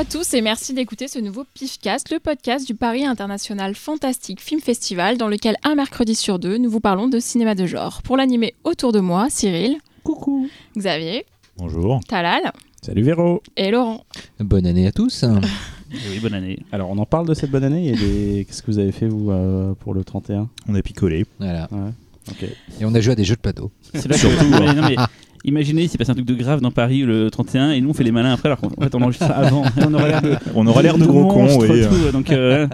Bonjour à tous et merci d'écouter ce nouveau PIFcast, le podcast du Paris International Fantastic Film Festival, dans lequel un mercredi sur deux, nous vous parlons de cinéma de genre. Pour l'animer autour de moi, Cyril. Coucou. Xavier. Bonjour. Talal. Salut Véro. Et Laurent. Bonne année à tous. oui, bonne année. Alors, on en parle de cette bonne année. Et des... Qu'est-ce que vous avez fait, vous, euh, pour le 31 On a picolé. Voilà. Ouais. Et on a joué à des jeux de plateau. C'est là Surtout. Que... mais non, mais... Imaginez s'il passe un truc de grave dans Paris le 31 et nous on fait les malins après alors qu'en fait on enregistre ça avant. On aura l'air de, on aura l'air de, gros cons. Oui. Tout, donc euh,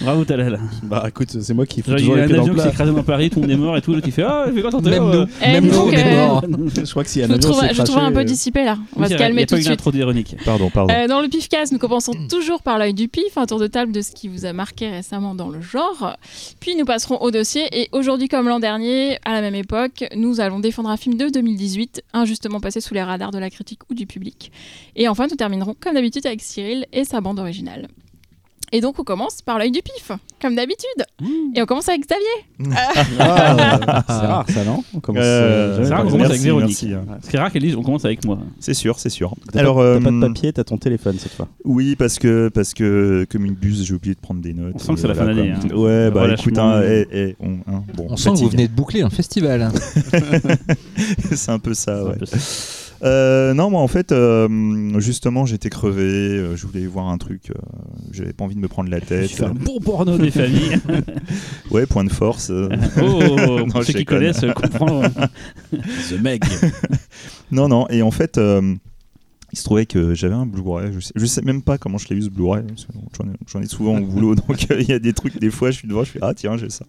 Bravo Talal. Bah écoute, c'est moi qui fais toujours Il y a un avion qui s'est écrasé dans Paris, tout le monde est mort et tout, l'autre il fait Ah, je vais quand Même nous, Eh, même nous, on est morts. Je crois que si un Je avion trouve, s'est je trouve un peu euh, dissipé là. On va se c'est vrai, calmer il y a tout pas de une suite. intro d'ironique. Pardon, pardon. Euh, dans le PIFcast, nous commençons toujours par l'œil du pif, un tour de table de ce qui vous a marqué récemment dans le genre. Puis nous passerons au dossier et aujourd'hui, comme l'an dernier, à la même époque, nous allons défendre un film de 2018, injustement passé sous les radars de la critique ou du public. Et enfin, nous terminerons comme d'habitude avec Cyril et sa bande originale. Et donc on commence par l'œil du pif, comme d'habitude. Et on commence avec Xavier. Ah, c'est rare ça, non On commence, Euh, jamais c'est rare qu'on commence avec Véronique. hein. C'est rare qu'elle dise on commence avec moi. C'est sûr, c'est sûr. T'as Alors, pas, t'as pas euh, de papier, t'as ton téléphone cette fois. Oui, parce que, parce que comme une buse, j'ai oublié de prendre des notes. On sent que c'est la fin d'année, hein. Ouais, bah Relâchement. écoute, hein, eh, eh, on, hein, bon, On sent que vous venez de boucler un festival. c'est un peu ça, C'est un ouais. peu ça. Euh, non, moi en fait, euh, justement, j'étais crevé. euh, je voulais voir un truc. euh, J'avais pas envie de me prendre la tête. Tu fais un bon porno des familles. Ouais, point de force. euh. Oh, Non, pour je ceux qui connaissent comprennent. The Meg. Non, non, et en fait, euh, il se trouvait que j'avais un Blu-ray. Je sais, je sais même pas comment je l'ai eu ce Blu-ray. J'en ai, souvent au boulot, donc euh, il y a des trucs, des fois, je suis devant, je fais Ah, tiens, j'ai ça.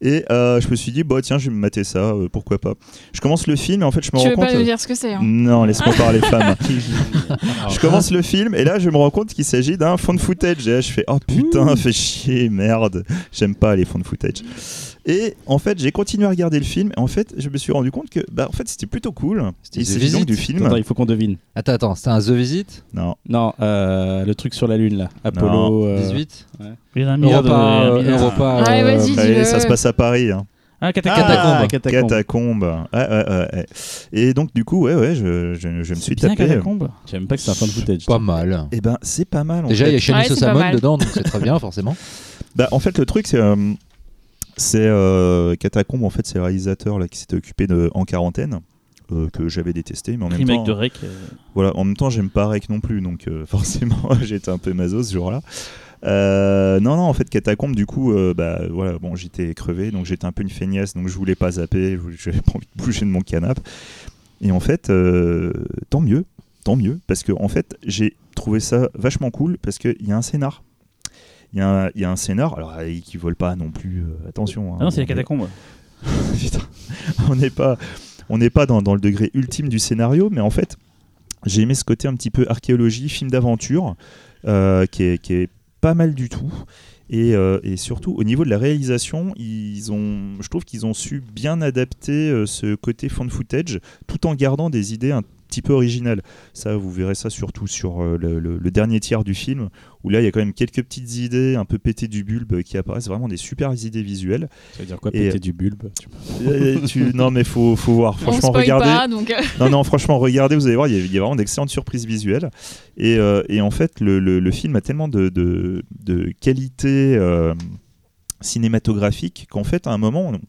Et euh, je me suis dit, bah, tiens, je vais me mater ça, euh, pourquoi pas. Je commence le film, et en fait, je me Tu rends veux compte. pas nous dire ce que c'est hein Non, laisse-moi parler, femme. je commence le film, et là, je me rends compte qu'il s'agit d'un fond de footage. Et là, je fais Oh putain, fais chier, merde. J'aime pas les fonds de footage. Et en fait, j'ai continué à regarder le film, et en fait, je me suis rendu compte que, bah, en fait, c'était plutôt cool. C'était The Visit. du film. Attends, il faut qu'on devine. Attends, attends, c'était un The Visit? Non. Non, euh, le truc sur la lune là. Apollo. euh, 18 Il y en a un milliard de- Europa, un euh, milliard. Europa, Ouais, euh. Allez, ça se passe à Paris. Hein. Ah, Catacombe. Catacombe. Catacombe. Catacombe. Ouais, ouais, ouais, ouais. Et donc, du coup, ouais, ouais, je, je, je me suis bien tapé. Catacombe. J'aime pas que c'est un fan footage. Pas mal. Eh ben, c'est pas mal. En Déjà, il y a Shani Ouais, mal. dedans, donc c'est très bien, forcément. Bah, en fait, le truc, c'est. euh, c'est euh, Catacombe, en fait, c'est le réalisateur là, qui s'était occupé de En quarantaine. euh, que j'avais détesté, mais en même temps, de Rec. euh, voilà, en même temps, j'aime pas Rec non plus, donc euh, forcément, j'étais un peu maso ce jour-là. Non, non, en fait, Catacombe, du coup, bah voilà, bon, j'étais crevé, donc j'étais un peu une feignasse, donc je voulais pas zapper, j'avais pas envie de bouger de mon canapé. Et en fait, tant mieux, tant mieux, parce que en fait, j'ai trouvé ça vachement cool, parce qu'il y a un scénar. Il y, a un- il y a un scénar, alors euh, qui vole pas non plus, euh, attention. hein, Ah non, c'est la on- Catacombe. Putain, on n'est pas, on n'est pas dans, dans le degré ultime du scénario, mais en fait, j'ai aimé ce côté un petit peu archéologie, film d'aventure, euh, qui, est, qui est pas mal du tout. Et, euh, et surtout, au niveau de la réalisation, ils ont, je trouve qu'ils ont su bien adapter euh, ce côté fan footage, tout en gardant des idées un petit peu originales. Ça, vous verrez ça surtout sur euh, le, le- le dernier tiers du film, où là, il y a quand même quelques petites idées un peu pétées du bulbe qui apparaissent, vraiment des super idées visuelles. Ça veut dire quoi péter du bulbe tu Euh, tu- non mais faut, faut voir, franchement regardez. pas, donc. euh, Non non franchement regardez, vous allez voir, il y a, il y a vraiment d'excellentes surprises visuelles. Et, euh, et en fait le, le- le film a tellement de, de, de qualité euh, cinématographique qu'en fait à un moment, on-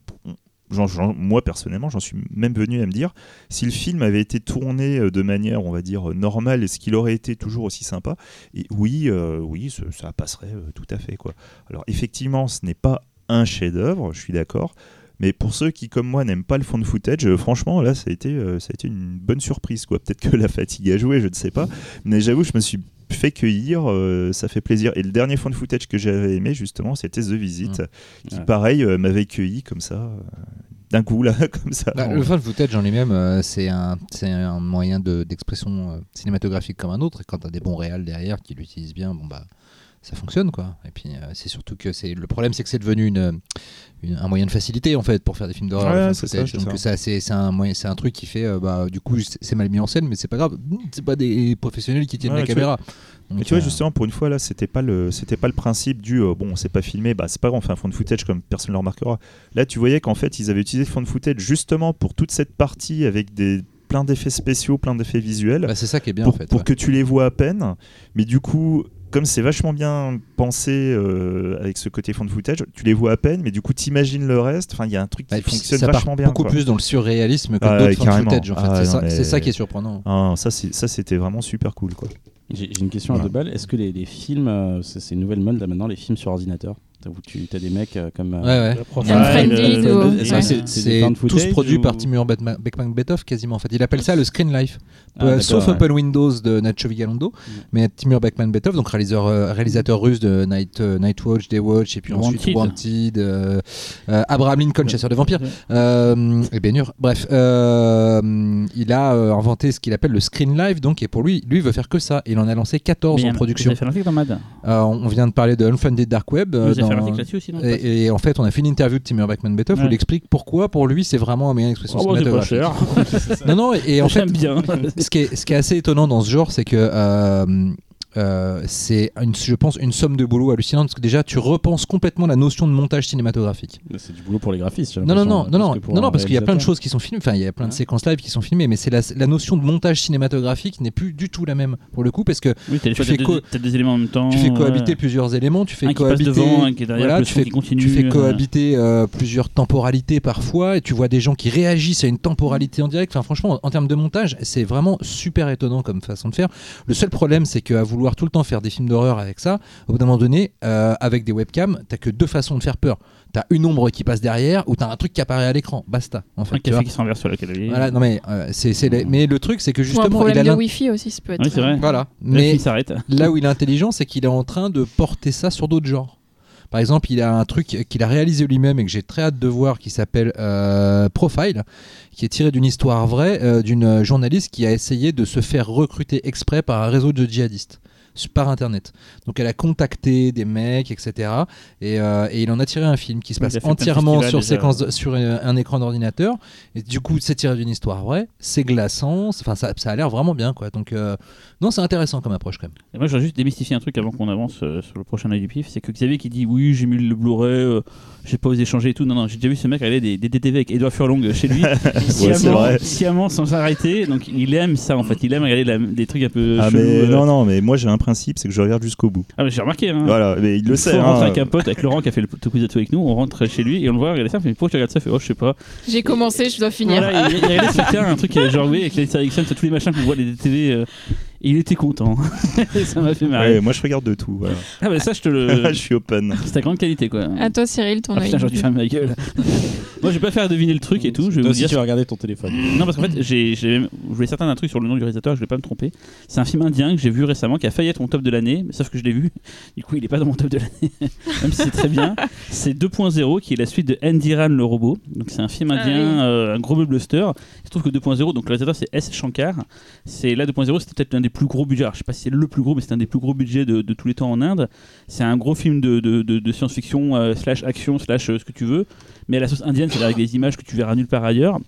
moi personnellement j'en suis même venu à me dire, si le film avait été tourné euh, de manière on va dire normale, est-ce qu'il aurait été toujours aussi sympa? Et oui, euh, oui ça, passerait euh, tout à fait. quoi. Alors effectivement ce n'est pas un chef-d'œuvre, je suis d'accord. Mais pour ceux qui, comme moi, n'aiment pas le fond de footage, euh, franchement, là, ça a été, euh, ça a été une bonne surprise. quoi. Peut-être que la fatigue a joué, je ne sais pas. Mais j'avoue, je me suis fait cueillir, euh, ça fait plaisir. Et le dernier fond de footage que j'avais aimé, justement, c'était The Visit, qui, Ouais. pareil, euh, m'avait cueilli comme ça, euh, d'un coup, là, comme ça. Bah, le fan footage en lui-même, euh, c'est un, c'est un moyen de- d'expression euh, cinématographique comme un autre. Et quand tu as des bons réals derrière qui l'utilisent bien, bon bah ça fonctionne quoi. Et puis euh, c'est surtout que c'est le problème, c'est que c'est devenu une, une- un moyen de facilité en fait pour faire des films d'horreur. Ouais, c'est ça, Donc ça. c'est un moyen, c'est un truc qui fait euh, bah du coup c'est mal mis en scène, mais c'est pas grave. C'est pas des professionnels qui tiennent Ouais, la caméra. Mais tu vois, euh, justement, pour une fois, là, c'était pas le, c'était pas le principe du euh, bon, c'est pas filmé, bah c'est pas grave, on fait un fond de footage comme personne ne le remarquera. Là, tu voyais qu'en fait, ils avaient utilisé le fond de footage justement pour toute cette partie avec des plein d'effets spéciaux, plein d'effets visuels Bah, c'est ça qui est bien pour, en fait. pour ouais. que tu les vois à peine. Mais du coup, comme c'est vachement bien pensé euh, avec ce côté fond footage, tu les vois à peine, mais du coup, t'imagines le reste. Enfin, il y a un truc qui Bah, fonctionne ça part vachement bien. beaucoup quoi. plus dans le surréalisme que Ah, d'autres fan carrément. footage. En fait. Ah, c'est ça, mais- c'est ça qui est surprenant. Ah, ça, c'est- ça, c'était vraiment super cool. Quoi. J'ai j'ai une question à deux balles. Est-ce que les, les films, euh, c'est c'est une nouvelle mode là maintenant, les films sur ordinateur? Où tu as des mecs euh, comme. euh, Ouais, ouais. Que c'est- tous produits ou- par Timur Beckman Betoff quasiment en fait. Il appelle ça le screen life, Ah, Euh, sauf ouais. Open Windows de Nacho Vigalondo, mais Timur Beckman Betoff, donc réalisateur, euh, réalisateur russe de Night, euh, Nightwatch, Daywatch et puis ensuite Wanted. Wanted, euh, euh, Abraham Lincoln, chasseur de vampires, euh, et Hur. Bref, euh, il a euh, inventé ce qu'il appelle le screen live, donc et pour lui, lui il veut faire que ça. Il en a lancé 14 en production. Fait dans Mad. Euh, on vient de parler de Unfriended Dark Web. euh, un dans- article là-dessus aussi, non et, et en fait, on a fait une interview de Timur Beckman Betoff où Ouais. il explique pourquoi, pour lui, c'est vraiment un moyen d'expression Oh, bah, c'est pas cinématographique. cher. Non, non, et en fait, J'aime bien. ce qui, est, ce qui est assez étonnant dans ce genre, c'est que euh, euh, c'est, je pense, une somme de boulot hallucinante parce que déjà, tu repenses complètement la notion de montage cinématographique. C'est du boulot pour les graphistes. Non, non, non, non, non, que non, parce qu'il y a plein de choses qui sont filmées, enfin, il y a plein de séquences live qui sont filmées, mais c'est la, la notion de montage cinématographique n'est plus du tout la même pour le coup parce que Oui, Tu fais T'as des éléments en même temps. tu fais ouais. cohabiter plusieurs éléments, tu fais Un qui passe cohabiter. devant, un qui est derrière, voilà, le tu fais, qui continue. tu fais euh, cohabiter euh, plusieurs temporalités parfois et tu vois des gens qui réagissent à une temporalité en direct. Enfin, franchement, en, en termes de montage, c'est vraiment super étonnant comme façon de faire. Le seul problème, c'est qu'à vouloir tout le temps faire des films d'horreur avec ça, au bout d'un moment donné, euh, avec des webcams, t'as que deux façons de faire peur. T'as une ombre qui passe derrière ou t'as un truc qui apparaît à l'écran. Basta. En fait, Un café qui se renverse sur la calorie. Voilà, non mais euh, c'est, c'est les- mais le truc c'est que Ou un justement il problème a de Wi-Fi aussi, ça peut être. Oui, c'est vrai. voilà, Le mais s'arrête. là où il est intelligent, c'est qu'il est en train de porter ça sur d'autres genres. Par exemple, il a un truc qu'il a réalisé lui-même et que j'ai très hâte de voir qui s'appelle euh, Profile, qui est tiré d'une histoire vraie euh, d'une journaliste qui a essayé de se faire recruter exprès par un réseau de djihadistes par internet. Donc elle a contacté des mecs, etc. Et, euh, et il en a tiré un film qui se passe entièrement sur, séquence de- sur euh, un écran d'ordinateur. Et du coup, c'est tiré d'une histoire vraie, c'est glaçant, c'est- enfin ça, ça a l'air vraiment bien quoi. Donc euh, non, c'est intéressant comme approche quand même. Et moi, je voudrais juste démystifier un truc avant qu'on avance euh, sur le prochain œil du pif. C'est que Xavier qui dit Oui, j'ai mis le Blu-ray, euh, j'ai pas osé changer et tout. Non, non, j'ai déjà vu ce mec regarder des, des DTV avec Edouard Furlong chez lui, c'est sciemment, vrai. sciemment sans arrêter. Donc il aime ça en fait. Il aime regarder la- des trucs un peu. Ah, chelous, mais euh. non, non, mais moi j'ai un principe, c'est que je regarde jusqu'au bout. Ah, mais j'ai remarqué. Hein. Voilà, mais il le sait. on rentre hein. avec un pote, avec Laurent qui a fait le Tokusatsu avec nous, on rentre chez lui et on le voit regarder ça. Il fait, mais pourquoi tu regardes ça? Il fait, Oh, je sais pas. J'ai commencé, je dois finir. Voilà, il, il regardait un truc qui avait genre, oui, avec les Ericsson, tous les machins qu'on voit, les DTV. euh, et il était content. ça m'a fait marrer. Ouais, moi je regarde de tout. voilà. Ah, bah ça, je te je le. suis open. C'est ta grande qualité quoi. À toi, Cyril, ton Ah œil. putain, j'aurais dû fermer ma gueule. Moi, je vais pas faire deviner le truc et tout. Je vais Toi vous aussi, dire. tu vas regarder ton téléphone. Non, parce qu'en fait, j'ai, j'ai- je voulais certain d'un truc sur le nom du réalisateur, je vais pas me tromper. C'est un film indien que j'ai vu récemment qui a failli être mon top de l'année, mais sauf que je l'ai vu. Du coup, il est pas dans mon top de l'année, même si c'est très bien. C'est 2.0 qui est la suite de Andiran le robot. Donc, c'est un film Ah indien, oui. euh, un gros blockbuster. Il se trouve que 2.0, donc le réalisateur c'est S. Shankar. C'est là 2.0, c'était peut-être l'un des plus gros budgets. Alors, je sais pas si c'est le plus gros, mais c'est un des plus gros budgets de, de tous les temps en Inde. C'est un gros film de, de- de- de science-fiction, euh, slash action, slash euh, ce que tu veux. Mais à la sauce indienne, c'est-à-dire avec des images que tu verras nulle part ailleurs.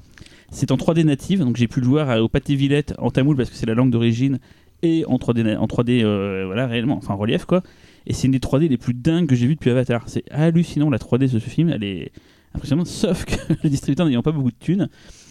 C'est en 3D native, donc j'ai pu le voir au Pâté Villette en tamoul parce que c'est la langue d'origine et en 3D, na- en 3D euh, voilà, réellement, enfin en relief quoi. Et c'est une des 3D les plus dingues que j'ai vues depuis Avatar. C'est hallucinant la 3D de ce film, elle est impressionnante, sauf que le distributeur n'ayant pas beaucoup de thunes,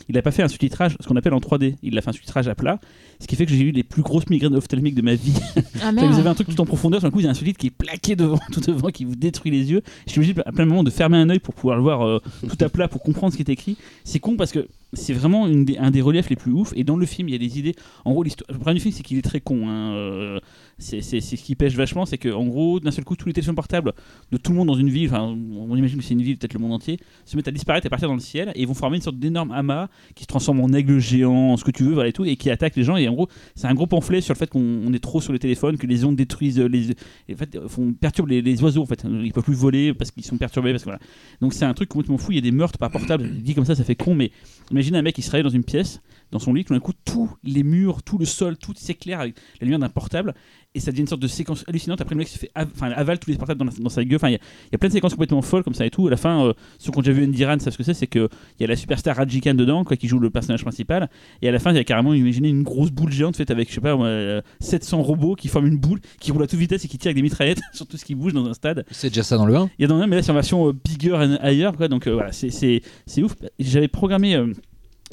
il n'a pas fait un sous-titrage, ce qu'on appelle en 3D. Il a fait un sous-titrage à plat, ce qui fait que j'ai eu les plus grosses migraines ophtalmiques de ma vie. Ah merde. vous avez un truc tout en profondeur, sur un coup, il y a un sous-titre qui est plaqué devant, tout devant, qui vous détruit les yeux. Je suis obligé à plein moment de fermer un œil pour pouvoir le voir euh, tout à plat, pour comprendre ce qui est écrit. C'est con parce que c'est vraiment un des reliefs les plus ouf. Et dans le film, il y a des idées. En gros, le problème du film, c'est qu'il est très con. hein, euh, c'est ce qui pêche vachement, c'est que en gros, d'un seul coup, tous les téléphones portables de tout le monde dans une ville, on imagine que c'est une ville, peut-être le monde entier, se mettent à disparaître et partir dans le ciel, et ils vont former une sorte d'énorme amas qui se transforme en aigle géant, ce que tu veux, voilà et tout, et qui attaque les gens. Et en gros, c'est un gros pamphlet sur le fait qu'on on est trop sur les téléphones, que les ondes détruisent les, en fait, font perturbent les, les oiseaux. En fait, ils peuvent plus voler parce qu'ils sont perturbés, parce que voilà. Donc c'est un truc complètement fou. Il y a des meurtres par portable. Dit comme ça, ça fait con, mais imagine un mec qui se réveille dans une pièce, dans son lit, tout d'un coup, tous les murs, tout le sol, tout s'éclaire avec la lumière d'un portable, et ça devient une sorte de séquence hallucinante. Après, le mec se fait, av- avale tous les portables dans, la- dans sa gueule. Enfin, il y, a- il y a plein de séquences complètement folles comme ça et tout. À la fin, euh, ceux qui ont déjà vu Indiran savent ce que c'est, c'est que il y a la superstar Raji Khan dedans, quoi, qui joue le personnage principal. Et à la fin, il y a carrément, imaginez une grosse boule géante faite avec, je sais pas, moi, euh, 700 robots qui forment une boule, qui roule à toute vitesse et qui tire avec des mitraillettes sur tout ce qui bouge dans un stade. C'est déjà ça dans le 1. Il y a dans un, mais là c'est en version euh, bigger and higher, quoi. Donc euh, voilà, c'est ouf. J'avais programmé.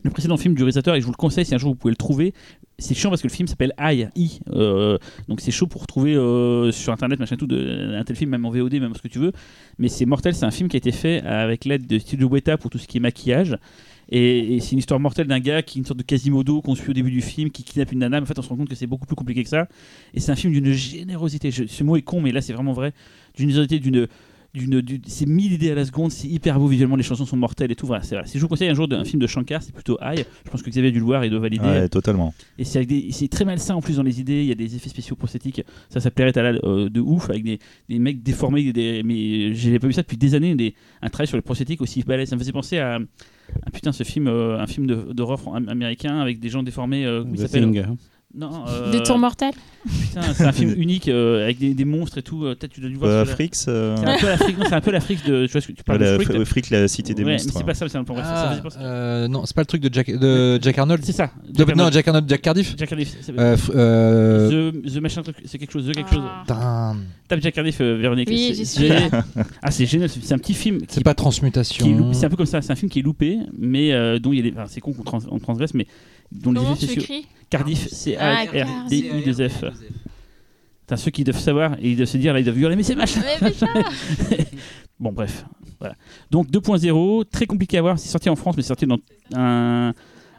Le précédent film du réalisateur, et je vous le conseille si un jour vous pouvez le trouver. C'est chiant parce que le film s'appelle I, I. Euh, donc c'est chaud pour trouver euh, sur internet, machin tout, un tel film, même en VOD, même ce que tu veux. Mais c'est mortel, c'est un film qui a été fait avec l'aide de Studio Weta pour tout ce qui est maquillage. Et, c'est une histoire mortelle d'un gars qui est une sorte de Quasimodo qu'on suit au début du film, qui kidnappe une nana. En fait, on se rend compte que c'est beaucoup plus compliqué que ça. Et c'est un film d'une générosité. Ce mot est con, mais là, c'est vraiment vrai. D'une générosité, d'une. D'une- d'une- c'est mille idées à la seconde, c'est hyper beau visuellement, les chansons sont mortelles et tout. Voilà, c'est vrai. Si je vous conseille un jour d'un film de Shankar, c'est plutôt High. Je pense que Xavier a dû le voir et doit valider. Ouais, totalement. Et c'est avec des- c'est très malsain en plus dans les idées. Il y a des effets spéciaux prosthétiques. Ça, ça plairait à la euh, de ouf avec des, des mecs déformés. Des, mais j'ai pas vu ça depuis des années. Des, un travail sur les prosthétiques aussi balèze. Ça me faisait penser à, à, putain ce film, euh, un film de- d'horreur am- américain avec des gens déformés. euh, The Thing. Non. euh, Des tours mortels Putain, c'est un film unique euh, avec des, des monstres et tout. euh, Peut-être tu dois dû voir. Euh. Frix, euh, C'est un peu l'Afrique. Non, c'est un peu l'Afrique de. Tu vois ce que tu parles la, de Freak, la cité des Ouais, monstres. mais c'est pas ça. mais c'est un peu ça, euh, non, c'est pas le truc de Jack, de Jack Arnold. C'est ça. De- non. Jack Arnold, Jack Cardiff. Jack Cardiff. Euh, euh, The, The machin truc, c'est quelque chose, The quelque chose. Ah. Tape Jack Cardiff, euh, Véronique. Oui, C'est- j'y suis. Ah, c'est génial. C'est un petit film qui, c'est pas transmutation. C'est un peu comme ça. C'est un film qui est loupé, mais dont il y a des. c'est con qu'on trans- on transgresse, mais dont les Comment effets tu spéciaux. écris? Cardiff, c'est Ah, A-R-D-I-2-F. Putain, ceux qui doivent savoir et ils doivent se dire là, ils doivent violer, mais c'est machin. Bon, bref. Voilà. Donc 2.0, très compliqué à voir. C'est sorti en France, mais c'est sorti dans un,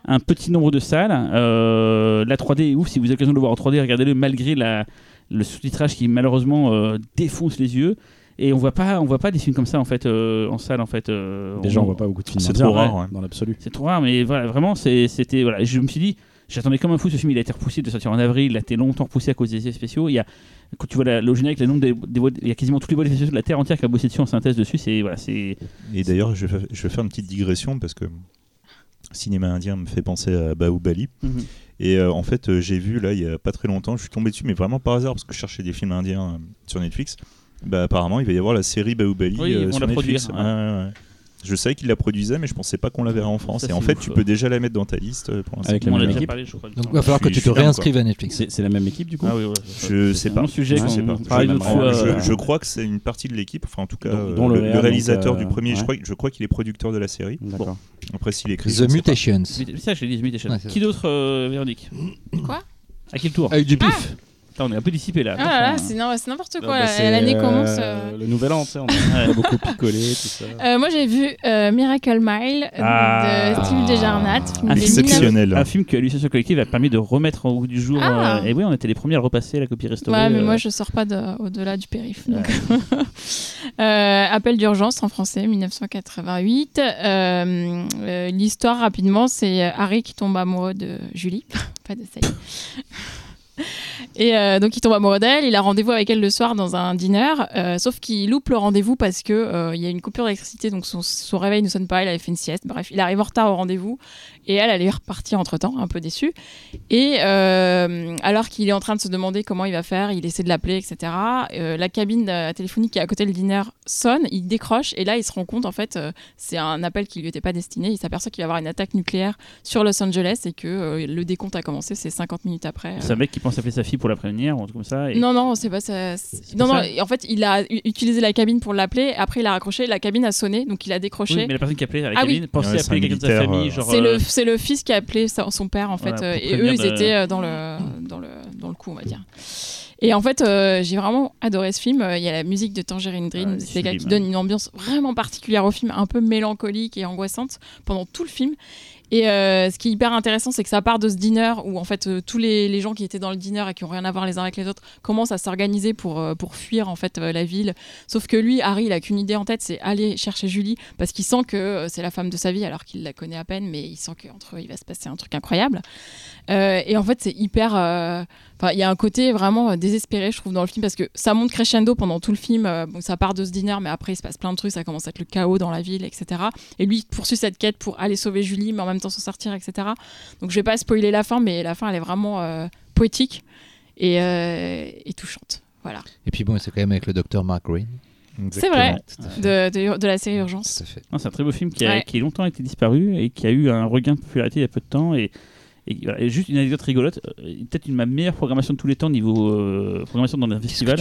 un petit nombre de salles. Euh, la 3D est ouf. Si vous avez l'occasion de le voir en 3D, regardez-le malgré la, le sous-titrage qui malheureusement euh, défonce les yeux. Et on voit pas, on voit pas des films comme ça en fait euh, en salle en fait. euh, Déjà, on on- voit pas beaucoup de films. C'est trop rare, ouais. Dans l'absolu. C'est trop rare, mais voilà, vraiment, c'était. Voilà. Je me suis dit, j'attendais comme un fou ce film. Il a été repoussé de sortir en avril. Il a été longtemps repoussé à cause des effets spéciaux. Il y a, quand tu vois la, le générique, le nombre des, des voix- il y a quasiment tous les spéciaux de la Terre entière qui a bossé dessus en synthèse dessus. C'est voilà, c'est. Et d'ailleurs, je, vais fa- je vais faire une petite digression parce que cinéma indien me fait penser à Baobali. Mhm. Et euh, en fait, j'ai vu là il y a pas très longtemps, je suis tombé dessus, mais vraiment par hasard parce que je cherchais des films indiens euh, sur Netflix. Bah, apparemment, il va y avoir la série Baobali Oui, ils euh, sur la Netflix. produire, Ouais, ouais, ouais. Je savais qu'il la produisait, mais je pensais pas qu'on la verrait en France. Ça, et en fait, ouf, tu peux déjà la mettre dans ta liste euh, pour l'instant. Avec la même équipe. parlé, je crois. Donc, il va falloir que tu te réinscrives à Netflix. C'est la même équipe du coup Ah oui, ouais, Je sais pas. sujet Je qu'on sais pas. parlait Je- l'autre je- fois. je, euh, je crois que c'est une partie de l'équipe, enfin en tout cas Dont- euh, dont le le, réal, le réalisateur du euh, premier, je crois, je crois qu'il est producteur de la série. D'accord. Après s'il écrit, The. Mutations. Mut- Ça, je l'ai dit, The Mutation. Ouais, c'est Qui d'autre, euh, Véronique? Quoi? À quel tour? Avec du pif. Attends, On est un peu dissipé là. Ah là là, Attention, c'est n'importe quoi. bah, L'année euh, commence. euh. Le nouvel an, tu sais, on a beaucoup picolé, tout ça. Euh, moi, j'ai vu euh, Miracle Mile Ah. de Steve Desjarnat. film Un de film 19 Exceptionnel. Un film que l'Ussociation Collective a permis de remettre au goût du jour. Ah. euh, et oui, on était les premiers à repasser la copie restaurée. Ouais, mais euh, moi, je sors pas de- au-delà du périph. donc. Euh, Appel d'urgence en français, 1988. Euh, euh, L'histoire, rapidement, c'est Harry qui tombe amoureux de Julie, pas de Sally. Et euh, donc il tombe amoureux d'elle, il a rendez-vous avec elle le soir dans un dîner, euh, sauf qu'il loupe le rendez-vous parce que euh, il y a une coupure d'électricité, donc son, réveil ne sonne pas, il avait fait une sieste, bref, il arrive en retard au rendez-vous et elle, elle est repartie entre temps, un peu déçue. Et euh, alors qu'il est en train de se demander comment il va faire, il essaie de l'appeler, etc. la cabine téléphonique qui est à côté du dîner sonne, il décroche et là il se rend compte en fait c'est un appel qui lui était pas destiné. Il s'aperçoit qu'il va y avoir une attaque nucléaire sur Los Angeles et que le décompte a commencé, c'est 50 minutes après. Pense appeler sa fille pour la prévenir ou un truc comme ça. Et... Non, non, c'est pas ça. Non, pas non, ça en fait, il a utilisé la cabine pour l'appeler. Après, il a raccroché. La cabine a sonné, donc il a Oui, décroché. mais la personne qui appelait à la Ah oui. cabine pensait Ouais, c'est appeler quelqu'un de sa famille. euh, Genre, C'est euh, le, c'est le fils qui a appelé son père, en fait. Voilà, euh, et eux, ils étaient dans le, dans, le, dans le coup, on va dire. Et en fait, euh, j'ai vraiment adoré ce film. Il y a la musique de Tangerine Dream. Ouais, c'est qui donne une ambiance vraiment particulière au film, un peu mélancolique et angoissante pendant tout le film. Et euh, ce qui est hyper intéressant, c'est que ça part de ce dîner où en fait euh, tous les, gens qui étaient dans le dîner et qui ont rien à voir les uns avec les autres commencent à s'organiser pour, euh, fuir en fait la ville. Sauf que lui, Harry, il a qu'une idée en tête, c'est aller chercher Julie parce qu'il sent que c'est la femme de sa vie alors qu'il la connaît à peine, mais il sent qu'entre eux il va se passer un truc incroyable. Et en fait, c'est hyper. Enfin, il y a un côté vraiment euh, désespéré, je trouve, dans le film, parce que ça monte crescendo pendant tout le film. euh, bon, ça part de ce dîner, mais après, il se passe plein de trucs, ça commence à être le chaos dans la ville, etc. Et lui, il poursuit cette quête pour aller sauver Julie, mais en même temps s'en sortir, etc. Donc, je vais pas spoiler la fin, mais la fin, elle est vraiment euh, poétique et, euh, et touchante. Voilà. Et puis bon, c'est quand même avec le docteur Mark Green. C'est vrai, de, de, de la série Urgence. C'est un très beau film qui a, Ouais. qui a longtemps été disparu et qui a eu un regain de popularité il y a peu de temps. Et, et voilà. Et juste une anecdote rigolote, euh, peut-être une de ma meilleure programmation de tous les temps niveau euh, programmation dans un festival.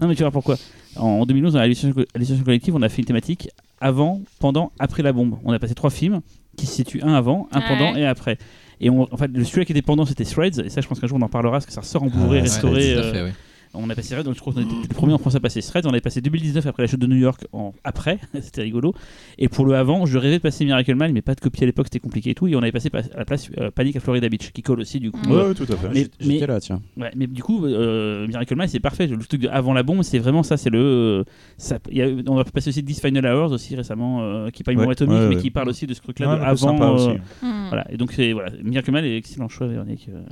Non, mais tu vois pourquoi. En, en 2011, dans la Hallucination Co- Hallucination collective, on a fait une thématique avant, pendant, après la bombe. On a passé trois films qui se situent un avant, un Ouais. pendant et après. Et on, en fait, le celui qui était pendant, c'était Threads. Et ça, je pense qu'un jour, on en parlera parce que ça ressort en Blu-ray, Ah, restauré. tout on a passé Threads, donc je crois qu'on était le premier en France à passer Threads. On avait passé 2019 après la chute de New York en après, c'était rigolo. Et pour le avant, je rêvais de passer Miracle Man, mais pas de copie à l'époque, c'était compliqué et tout. Et on avait passé pa- à la place euh, Panic à Florida Beach, qui colle aussi du coup. Mm. Euh, Ouais, tout à fait. Mais- là, tiens. Ouais, mais du coup, euh, Miracle Man, c'est parfait. Le truc de avant la bombe, c'est vraiment ça. C'est le. euh, ça, y a, on a passé aussi 10 Final Hours aussi récemment, euh, qui une Ouais, atomique, ouais, mais qui parle aussi de ce truc-là de avant. euh, aussi. Hmm. Voilà. Et donc, c'est voilà, Miracle Man est excellent choix, Véronique. euh.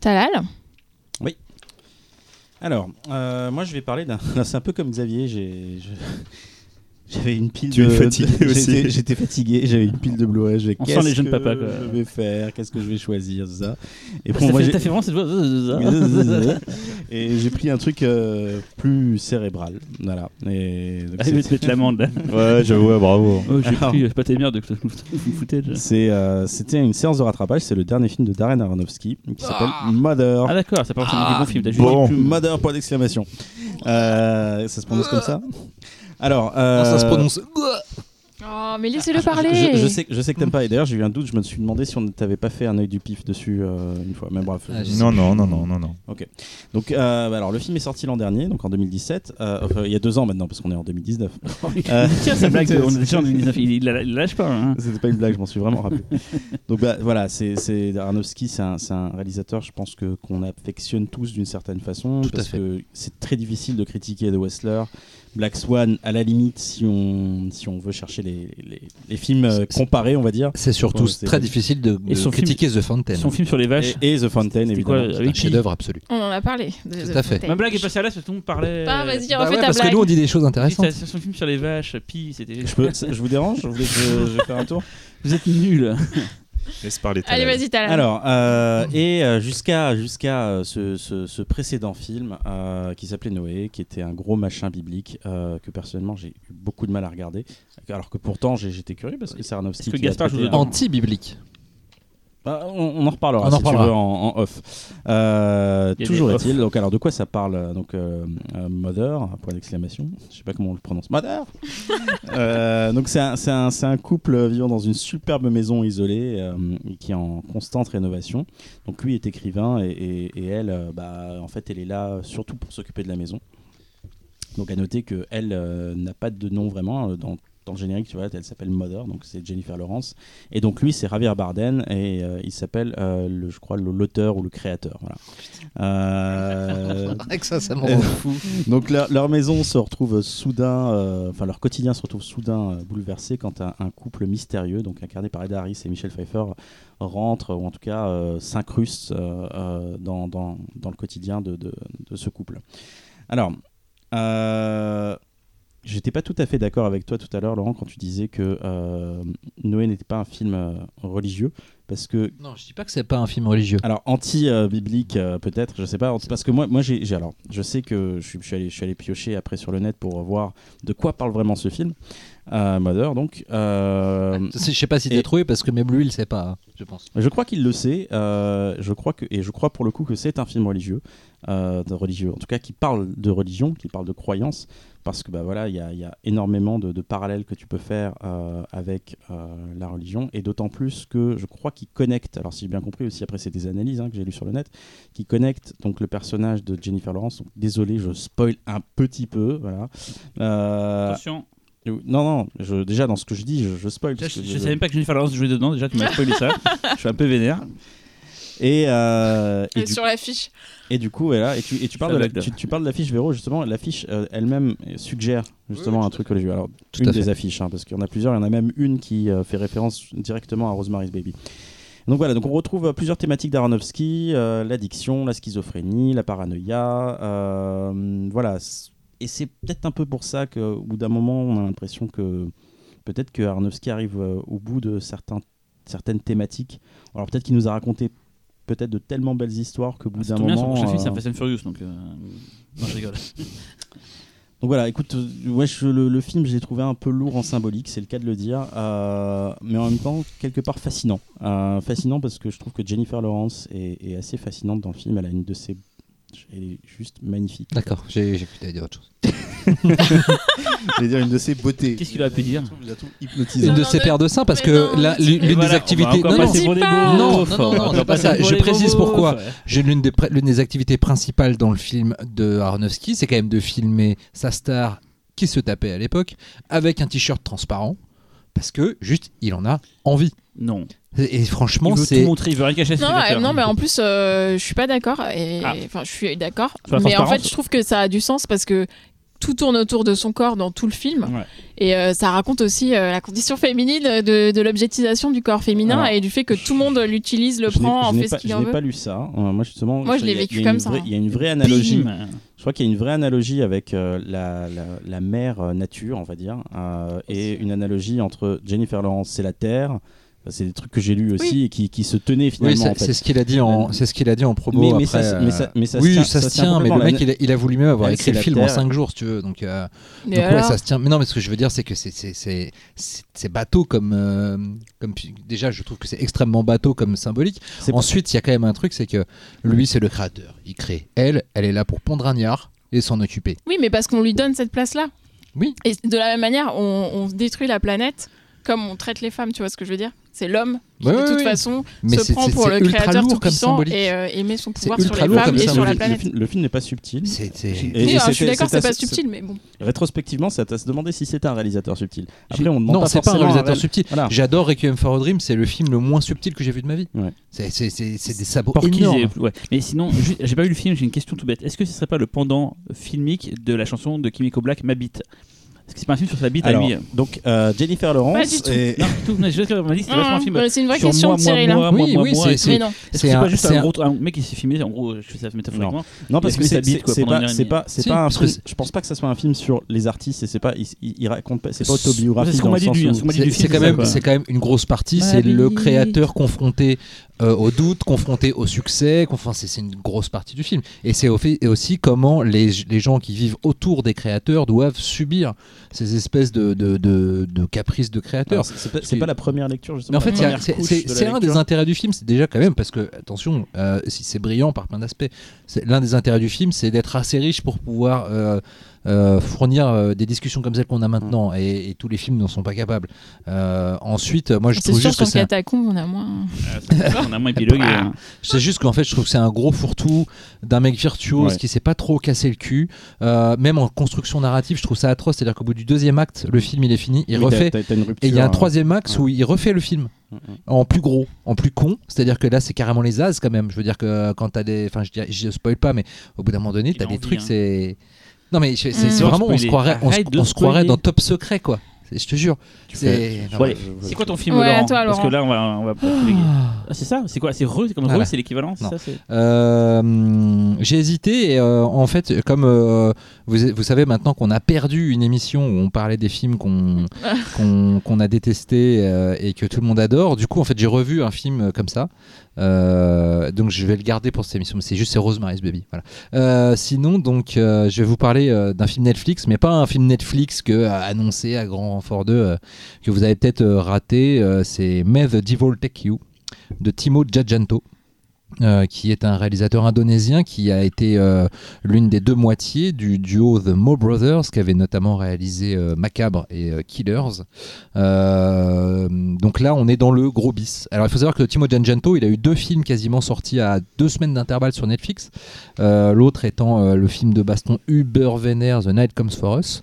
Talal? Alors, euh, moi je vais parler d'un. C'est un peu comme Xavier. J'ai. J'avais une pile Tu de. es fatigué j'étais- aussi. J'étais fatigué. J'avais une pile de Blu-ray. Je vais. On sent qu'est-ce les jeunes que papas, quoi. Je vais faire. Qu'est-ce que je vais choisir ça. Et bon, moi t'as fait vraiment cette voix. Et j'ai pris un truc euh, plus cérébral. Voilà. Et donc, Ah, c'est- mettre l'amende là. Ouais, j'avoue, bravo. Oh, j'ai pris euh, pas tes merdes de footage. c'est, euh, C'était une séance de rattrapage. C'est le dernier film de Darren Aronofsky qui s'appelle Mother. Ah d'accord, ça part Ah, bon. dit plus- Mother, point d'exclamation. Euh, ça se prononce comme ça Alors. Non, euh, ça se prononce. Oh, mais laissez-le parler Je, je sais, je sais que t'aimes pas. Et d'ailleurs, j'ai eu un doute. Je me suis demandé si on ne t'avait pas fait un œil du pif dessus euh, une fois. Mais bref. Ah, Non, non, non, non, non, non. Donc, euh, bah alors, le film est sorti l'an dernier, donc en 2017. Euh, enfin, il y a deux ans maintenant, parce qu'on est en 2019. Euh, Tiens, sa blague, on est déjà en 2019, il, il, la- il lâche pas. Hein. C'était pas une blague, je m'en suis vraiment rappelé. Donc bah, voilà, c'est c'est- Aronofsky, c'est un, c'est un réalisateur, je pense que qu'on affectionne tous d'une certaine façon, Tout à parce fait. que c'est très difficile de critiquer The Wrestler. Black Swan, à la limite, si on, si on veut chercher les, les, les films euh, C'est- comparés, on va dire. C'est surtout Ouais, c'est- très difficile de, son film- critiquer The Fountain. Son film sur les vaches. Et, et The Fountain, évidemment. quoi, qui est avec un chef-d'œuvre absolu. On en a parlé. de Tout The à fait. Fountain. Ma blague est passée à là, parce que tout le monde parlait. Bah, vas-y, Bah refais ouais, ta parce que blague. nous on dit des choses intéressantes. son film sur les vaches, Pi, c'était. Je, peux, je vous dérange Vous voulez que je, je fasse un tour Vous êtes nuls. Laisse parler Allez, vas-y, Talal. Alors, euh, et euh, jusqu'à jusqu'à euh, ce, ce- ce précédent film euh, qui s'appelait Noé, qui était un gros machin biblique euh, que personnellement j'ai eu beaucoup de mal à regarder, alors que pourtant j'ai- j'étais curieux parce que c'est Aronofsky Est-ce que Gaspard joue Anti-biblique. Bah, on, on en reparlera On en si reparlera. tu veux en, en off. Euh, toujours est-il. Donc alors de quoi ça parle euh, Donc euh, euh, Mother, point d'exclamation. Je sais pas comment on le prononce. Mother. Euh, donc c'est un, couple vivant dans une superbe maison isolée euh, qui est en constante rénovation. Donc lui est écrivain et, et- et elle, euh, bah, en fait, elle est là surtout pour s'occuper de la maison. Donc à noter que elle euh, n'a pas de nom vraiment dans, dans le générique. Tu vois, elle s'appelle Mother, donc c'est Jennifer Lawrence. Et donc lui, c'est Javier Bardem et euh, il s'appelle, euh, le, je crois, l'auteur ou le créateur. Voilà. Euh, Avec ça, ça me rend fou. donc leur, leur maison se retrouve soudain, enfin leur quotidien se retrouve soudain bouleversé quand un, un couple mystérieux, donc incarné par Ed Harris et Michel Pfeiffer, rentre ou en tout cas s'incruste dans, dans- dans le quotidien de, de- de ce couple. Alors, euh, j'étais pas tout à fait d'accord avec toi tout à l'heure, Laurent, quand tu disais que euh, Noé n'était pas un film euh, religieux, parce que Non, je dis pas que c'est pas un film religieux. alors anti-biblique euh, peut-être, je sais pas, parce que moi, moi j'ai, alors, je sais que je suis, je suis allé, je suis allé piocher après sur le net pour voir de quoi parle vraiment ce film, Mother donc. euh, Je sais pas si t'as trouvé parce que même lui il sait pas, hein, je pense. je crois qu'il le sait, je crois que, et je crois pour le coup que c'est un film religieux, de religieux, en tout cas qui parle de religion, qui parle de croyance, parce que bah voilà, il y a, il y a énormément de, de parallèles que tu peux faire euh, avec euh, la religion, et d'autant plus que je crois qu'il connecte, alors si j'ai bien compris aussi après c'est des analyses hein, que j'ai lues sur le net, qui connecte donc le personnage de Jennifer Lawrence. Donc, désolé, je spoil un petit peu, voilà. Euh, Attention, non, non, je, déjà dans ce que je dis, je, je spoil. Je, que je savais même pas que Jennifer Lawrence jouait dedans. Déjà, tu m'as spoilé ça. Je suis un peu vénère. Et, euh, et du sur l'affiche. Et du coup, et tu, et tu parles de la tu, tu parles de l'affiche Véro, justement, l'affiche euh, elle-même suggère justement Oui, un truc religieux. Alors, Tout une à fait. des affiches, hein, parce qu'il y en a plusieurs, il y en a même une qui euh, fait référence directement à Rosemary's Baby. Donc voilà, donc on retrouve euh, plusieurs thématiques d'Aronofsky, euh, l'addiction, la schizophrénie, la paranoïa, euh, voilà. Et c'est peut-être un peu pour ça qu'au bout d'un moment, on a l'impression que peut-être que Aronofsky arrive euh, au bout de certains, certaines thématiques. Alors peut-être qu'il nous a raconté peut-être de tellement belles histoires qu'au bout Ça d'un tombe bien, son moment... prochain film, c'est euh, un Fast and Furious. Donc, euh, non, je rigole. Donc voilà, écoute, euh, ouais, je- le, le film, je l'ai trouvé un peu lourd en symbolique, c'est le cas de le dire, euh, mais en même temps, quelque part fascinant. Euh, fascinant parce que je trouve que Jennifer Lawrence est, est assez fascinante dans le film. Elle a une de ses. Elle est juste magnifique. D'accord, j'ai j'ai que t'allais dire autre chose. Je vais dire une de ses beautés. Qu'est-ce qu'il aurait pu dire Je la trouve hypnotisante. Une de non, ses paires de seins parce que la- l'une des Voilà, activités. on va encore Non, non, passer dis pour des pas. beaufs. Non, non, non, non, On va c'est pas passer ça. pour Je des précise beaufs. pourquoi. J'ai l'une des, pr- l'une des activités principales dans le film de Aronofsky, c'est quand même de filmer sa star qui se tapait à l'époque avec un t-shirt transparent parce que juste il en a envie. Non. Et, et Il franchement, veut c'est tout montrer, il veut rien cacher à ses Non, spectateurs. ouais, non, mais en plus, euh, je suis pas d'accord. Et Ah. enfin, je suis d'accord. Sur la Mais en transparence fait, je trouve que ça a du sens parce que tout tourne autour de son corps dans tout le film. Ouais. Et euh, ça raconte aussi euh, la condition féminine de, de l'objectisation du corps féminin Alors, et du fait que tout le monde l'utilise, le Je n'ai- prend, je en n'ai fait pas- ce qu'il je en n'ai veut. pas lu ça. Euh, moi, justement, Moi, je l'ai vécu comme ça, hein. Il y a une vraie analogie. Bim. Je crois qu'il y a une vraie analogie avec euh, la, la, la mère euh, nature, on va dire, euh, et une analogie entre Jennifer Lawrence, c'est la terre. C'est des trucs que j'ai lus aussi et qui, qui se tenaient oui, finalement. c'est en fait. c'est ce qu'il a dit en c'est ce qu'il a dit en promo Mais- mais après. ça se- mais ça- euh, mais ça se oui, tient- ça, ça se tient mais le mec il a, il a voulu même avoir écrit le film en Terre. 5 jours, si tu veux. Donc, euh, ouais, ça se tient. Mais non, mais ce que je veux dire, c'est que c'est bateau comme euh, comme déjà, je trouve que c'est extrêmement bateau comme symbolique. C'est Ensuite, il y a quand même un truc, c'est que lui, c'est le créateur. Il crée. Elle, elle est là pour pondre un yard et s'en occuper. Oui, mais parce qu'on lui donne cette place-là. Oui. Et de la même manière, on, on détruit la planète comme on traite les femmes, tu vois ce que je veux dire? C'est l'homme qui, Ouais, de toute façon, Mais se prend pour le créateur tout-puissant et, euh, et met son pouvoir sur les femmes et ça, sur la planète. le film n'est pas subtil. C'est c'est- Et- Oui, et alors, je suis d'accord, c'est pas subtil, mais bon. Rétrospectivement, c'est à se demander si c'était un réalisateur subtil. Après, on demande Non, c'est pas un réalisateur réal- subtil. Voilà. J'adore Requiem for a Dream, c'est le film le moins subtil que j'ai vu de ma vie. Ouais. C'est- des sabots énormes. Mais sinon, j'ai pas vu le film, j'ai une question tout bête. Est-ce que ce serait pas le pendant filmique de la chanson de Kimiko Black, Ma bite Est-ce que c'est pas un film sur sa bite Alors, à lui donc euh, Jennifer Lawrence Pas du tout. et- Non, tout. mais je on m'a dit que c'était vachement un Non, film. non, C'est une vraie sur question moi, de moi, Cyril. hein. moi, Oui, moi, oui, moi, c'est-. Est-ce que un- pas juste un un- gros un mec qui s'est filmé en gros je fais ça métaphoriquement non parce que c'est pas c'est pas c'est pas je pense pas que ça soit un film sur les artistes et c'est pas il, raconte pas c'est pas C'est autobiographique ce qu'on dans m'a ce qu'on dit C'est du c'est film, quand, même- c'est quand même une grosse partie. C'est le créateur confronté euh, au doute, confronté au succès. Enfin, c'est c'est une grosse partie du film. Et c'est au aussi comment les, les gens qui vivent autour des créateurs doivent subir ces espèces de, de, de- de caprices de créateurs. Alors, c'est pas, la première lecture justement Mais en fait, c'est un des intérêts du film, c'est déjà quand même parce que attention, euh, si c'est brillant par plein d'aspects. c'est- L'un des intérêts du film, c'est d'être assez riche pour pouvoir euh, euh, fournir euh, des discussions comme celles qu'on a maintenant, et, et tous les films n'en sont pas capables. Euh, ensuite, moi, je C'est trouve sûr juste que qu'en c'est un- catacombe, on a moins. on a moins épilogué hein. c'est juste qu'en fait, je trouve que c'est un gros fourre-tout d'un mec virtuose Ouais. qui sait pas trop casser le cul. Euh, même en construction narrative, je trouve ça atroce. C'est-à-dire qu'au bout du deuxième acte, le film il est fini, il Oui, refait. rupture, Et il y a un troisième Ouais. où il refait le film Mm, mm. en plus gros, en plus con. C'est-à-dire que là, c'est carrément les as quand même. Je veux dire que quand t'as des. Enfin, je, dirais- je spoil pas, mais au bout d'un moment donné, Il t'as a des envie, trucs, hein. c'est. Non, mais c'est Mm. c'est vraiment, on se croirait, on se, on croirait dans Top Secret, quoi. Je te jure. C'est. quoi ton film Ouais, Laurent toi, parce que là on va on va. Ah. Ah, c'est ça c'est quoi c'est Re c'est comme Voilà. Re c'est l'équivalent Euh, j'ai hésité et euh, en fait comme euh, vous, vous savez maintenant qu'on a perdu une émission où on parlait des films qu'on qu'on qu'on a détestés euh, et que tout le monde adore du coup en fait j'ai revu un film comme ça Euh, donc je vais le garder pour cette émission mais c'est juste c'est Rosemary's Baby. Euh, sinon donc euh, je vais vous parler d'un film Netflix mais pas un film Netflix que annoncé à grand renfort 2 euh, que vous avez peut-être raté c'est May the Devil Take You de Timo Giajanto euh, qui est un réalisateur indonésien qui a été euh, l'une des deux moitiés du duo The Mo Brothers, qui avait notamment réalisé euh, Macabre et Killers. Donc là, on est dans le gros bis. Alors il faut savoir que Timo Giajanto, il a eu deux films quasiment sortis à deux semaines d'intervalle sur Netflix. L'autre étant le film de baston Uber Venner, The Night Comes for Us.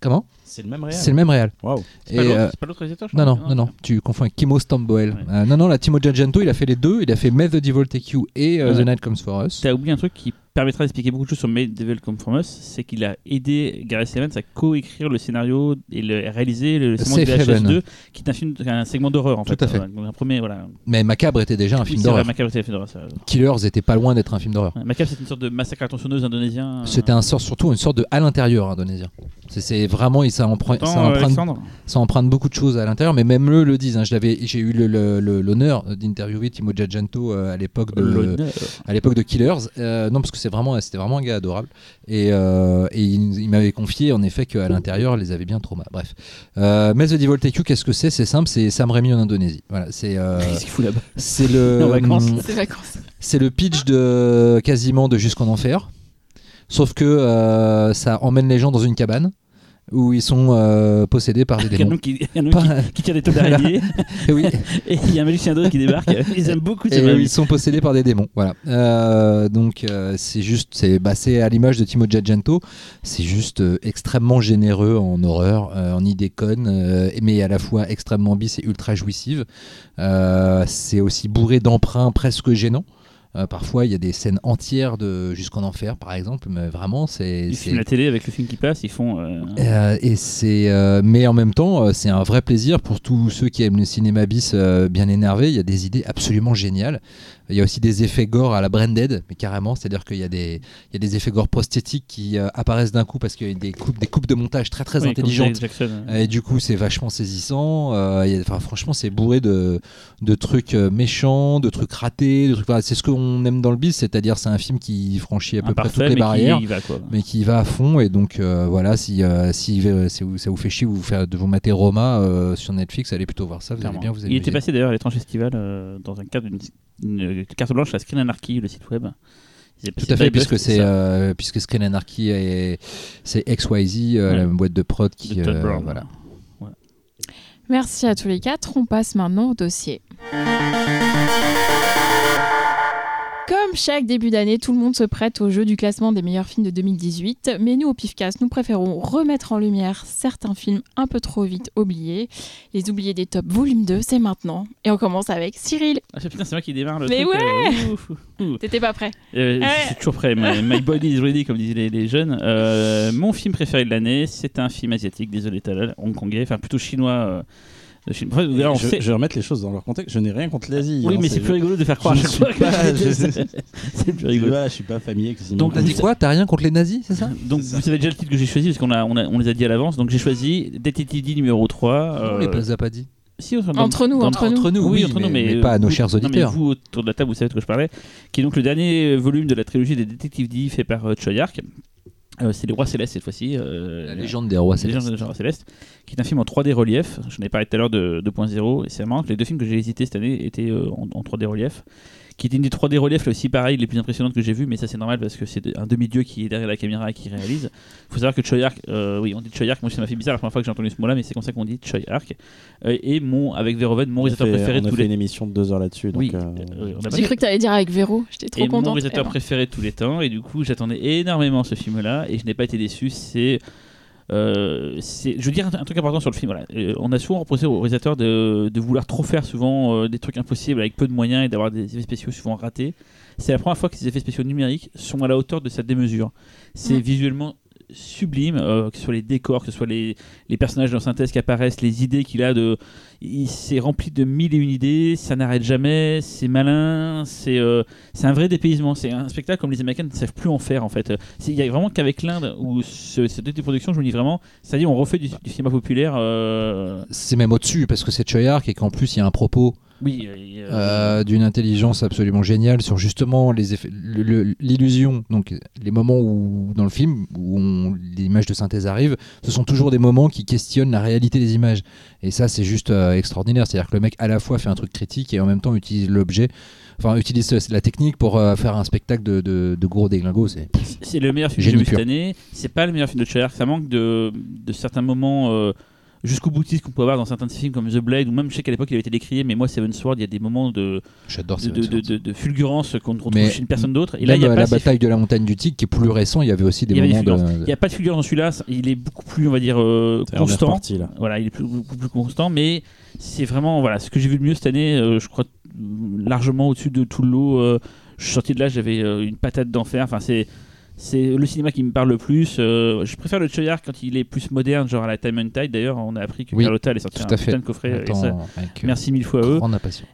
Comment? C'est le même réel. C'est le même réal. Waouh. c'est pas Et, l'autre- euh, c'est pas l'autre réalisateur je non, non, non, non, tu confonds avec Kimo Stamboel. Ouais. Euh, non, non, la Timo Giajanto, il a fait les deux. Il a fait May the Devil Take You et euh, Ouais. The Night Comes for Us. T'as oublié un truc qui permettra d'expliquer beaucoup de choses sur Made Devil Come From Us, c'est qu'il a aidé Gareth Evans à co-écrire le scénario et le, réaliser le segment de VHS Haven. 2, qui est un, film, un segment d'horreur en Tout fait. à fait. Euh, un premier, voilà. Mais Macabre était déjà un Oui, film d'horreur. Macabre était un film d'horreur. ça. Killers était pas loin d'être un film d'horreur. Ouais, Macabre, c'est une sorte de massacre à tronçonneuse indonésien. C'était un sort, surtout une sorte de à l'intérieur indonésien. C'est- vraiment, ça, emprunt- Pourtant, ça, euh, emprunte, ça emprunte beaucoup de choses à l'intérieur, mais même eux le disent. hein. J'ai eu l'honneur d'interviewer Timo Giajanto euh, à l'époque de, à de Killers. Euh, non, parce que c'est vraiment, c'était vraiment un gars adorable. Et, euh, et il, il m'avait confié en effet qu'à l'intérieur, les avait bien traumas. Bref. Euh, mais The Devil Take You, qu'est-ce que c'est? C'est simple, c'est Sam Raimi en Indonésie. Voilà, c'est euh, Qu'est-ce qu'il fout là-bas c'est le. C'est vacances. c'est le pitch de quasiment de Jusqu'en enfer. sauf que euh, ça emmène les gens dans une cabane où ils sont euh, possédés par des démons. il y a un qui- qui tire des tops d'araignée oui, et il y a un magicien d'autre qui débarque. Ils aiment beaucoup ces ils sont possédés par des démons. Voilà. Euh, donc euh, c'est juste, c'est bah, c'est à l'image de Timo Giacinto, c'est juste extrêmement généreux en horreur, en idée conne, mais à la fois extrêmement bis et ultra jouissive. C'est aussi bourré d'emprunts presque gênants. Euh, parfois, il y a des scènes entières de Jusqu'en Enfer, par exemple, mais vraiment, c'est. Ils filment la télé avec le film qui passe, ils font. euh, Euh, et c'est, mais en même temps, c'est un vrai plaisir pour tous ceux qui aiment le cinéma bis bien énervé. Il y a des idées absolument géniales. Il y a aussi des effets gore à la Branded, mais carrément, c'est-à-dire qu'il y a des, il y a des effets gore prosthétiques qui euh, apparaissent d'un coup parce qu'il y a des coupes, des coupes de montage très très oui, intelligentes. Et du coup, c'est vachement saisissant. Euh, a- franchement, c'est bourré de, de trucs euh, méchants, de trucs ratés, de trucs. voilà, c'est ce qu'on aime dans le bis, c'est-à-dire c'est un film qui franchit à peu près toutes les barrières qui y va, quoi. mais qui va à fond et donc euh, voilà si, ça vous fait chier vous faire, de vous mater Roma sur Netflix allez plutôt voir ça vous allez bien vous Il était passé d'ailleurs à l'étrange festival dans un cadre d'une une carte blanche à Screen Anarchy, le site web. Tout à fait puisque c'est euh, puisque Screen Anarchy et c'est XYZ euh, Ouais. la boîte de prod qui De euh, Brown. voilà Merci à tous les quatre. On passe maintenant au dossier. Comme chaque début d'année, tout le monde se prête au jeu du classement des meilleurs films de 2018, mais nous au PIFCAS, nous préférons remettre en lumière certains films un peu trop vite oubliés. Les oubliés des tops volume 2, c'est maintenant. Et on commence avec Cyril. Ah, putain, c'est moi qui démarre le Mais truc. euh, ouf, ouf, ouf. T'étais pas prêt Euh, Ouais. Je suis toujours prêt. My, my body is ready, comme disaient les, les jeunes. Euh, mon film préféré de l'année, c'est un film asiatique, désolé Talal, hongkongais, enfin plutôt chinois. De Chine. Enfin, d'ailleurs, on je, sait- je vais remettre les choses dans leur contexte. Je n'ai rien contre l'Asie. Oui, hein, mais c'est plus rigolo de faire croire à je chaque suis fois que pas- je- je- c'est plus Je, rigolo. voilà, je suis pas familier avec les Donc, t'as dit quoi t'as rien contre les nazis c'est ça Donc vous savez déjà le titre que j'ai choisi parce qu'on a, on a- on les a dit à l'avance. Donc j'ai choisi Détective D numéro 3. on euh, les les a pas dit si, dans- Entre nous, dans- entre nous. entre nous oui, oui, entre mais, nous, mais, mais pas à nos vous- chers non, mais auditeurs vous autour de la table, vous savez de quoi je parlais. Qui est donc le dernier volume de la trilogie des Détectives D fait par euh. Euh, c'est les Rois Célestes cette fois-ci. euh, la légende des rois La légende célestes des Rois Célestes, qui est un film en 3D relief. Je n'ai parlé tout à l'heure de 2.0 et c'est marrant que les deux films que j'ai hésité cette année étaient euh, en, en 3D relief. Qui est une des 3D relief là aussi pareil les plus impressionnantes que j'ai vues, mais ça c'est normal parce que c'est un demi-dieu qui est derrière la caméra et qui réalise. Il faut savoir que Choi Ark, euh, oui on dit Choi Ark, moi ça m'a fait bizarre la première fois que j'ai entendu ce mot-là, mais c'est comme ça qu'on dit Choi Ark. Euh, et mon, avec Verhoeven, mon réalisateur fait, préféré on de a tous fait les une émission de deux heures là-dessus. Oui, donc, euh, euh, J'ai cru que t'allais dire avec Véro. J'étais trop et mon contente. réalisateur Eh ben. préféré de tous les temps, et du coup j'attendais énormément ce film-là, et je n'ai pas été déçu. C'est, euh, je veux dire un, un truc important sur le film. Voilà. Euh, on a souvent reproché au réalisateur de, de vouloir trop faire souvent euh, des trucs impossibles avec peu de moyens et d'avoir des effets spéciaux souvent ratés. C'est la première fois que ces effets spéciaux numériques sont à la hauteur de sa démesure. C'est visuellement sublime, euh, que ce soit les décors, que ce soit les, les personnages dans synthèse qui apparaissent, les idées qu'il a de, il s'est rempli de mille et une idées, ça n'arrête jamais, c'est malin, c'est euh, un vrai dépaysement, c'est un spectacle comme les Américains ne savent plus en faire en fait. Il y a vraiment qu'avec l'Inde où ce, cette production, je me dis vraiment, c'est-à-dire on refait du, cinéma populaire. euh, c'est même au-dessus parce que c'est Choi Ark et qu'en plus il y a un propos oui, euh, euh, d'une intelligence absolument géniale sur justement les effets, l'illusion. Donc les moments où dans le film où l'image de synthèse arrive, ce sont toujours des moments qui questionnent la réalité des images. Et ça c'est juste euh, extraordinaire. C'est-à-dire que le mec à la fois fait un truc critique et en même temps utilise l'objet, enfin utilise euh, la technique pour euh, faire un spectacle de, de, de gros déglingos. C'est c'est le meilleur film que j'ai vu cette pur. année. C'est pas le meilleur film de Ark, ça manque de, de certains moments. euh, Jusqu'au boutiste qu'on peut avoir dans certains de ces films comme The Blade ou même je sais qu'à l'époque il avait été décrié mais moi Seven Sword il y a des moments de, j'adore de, de, de, de- de fulgurance qu'on ne retrouve Mais chez personne d'autre et là il y a la bataille de la montagne du Tigre qui est plus récent, il y avait aussi des moments de. Il n'y a pas de fulgurance dans celui-là, il est beaucoup plus, on va dire, euh, constant. Voilà, il est beaucoup plus constant, mais c'est vraiment voilà, ce que j'ai vu le mieux cette année, euh, je crois largement au-dessus de tout le lot. euh, je suis sorti de là, j'avais une patate d'enfer. Enfin, c'est c'est le cinéma qui me parle le plus. euh, je préfère le Choi Ark quand il est plus moderne, genre à la Time and Tide. D'ailleurs, on a appris que Oui, Carlotta allait sortir tout à un fait. putain de coffret. et Attends, ça, avec, euh, merci mille fois à eux.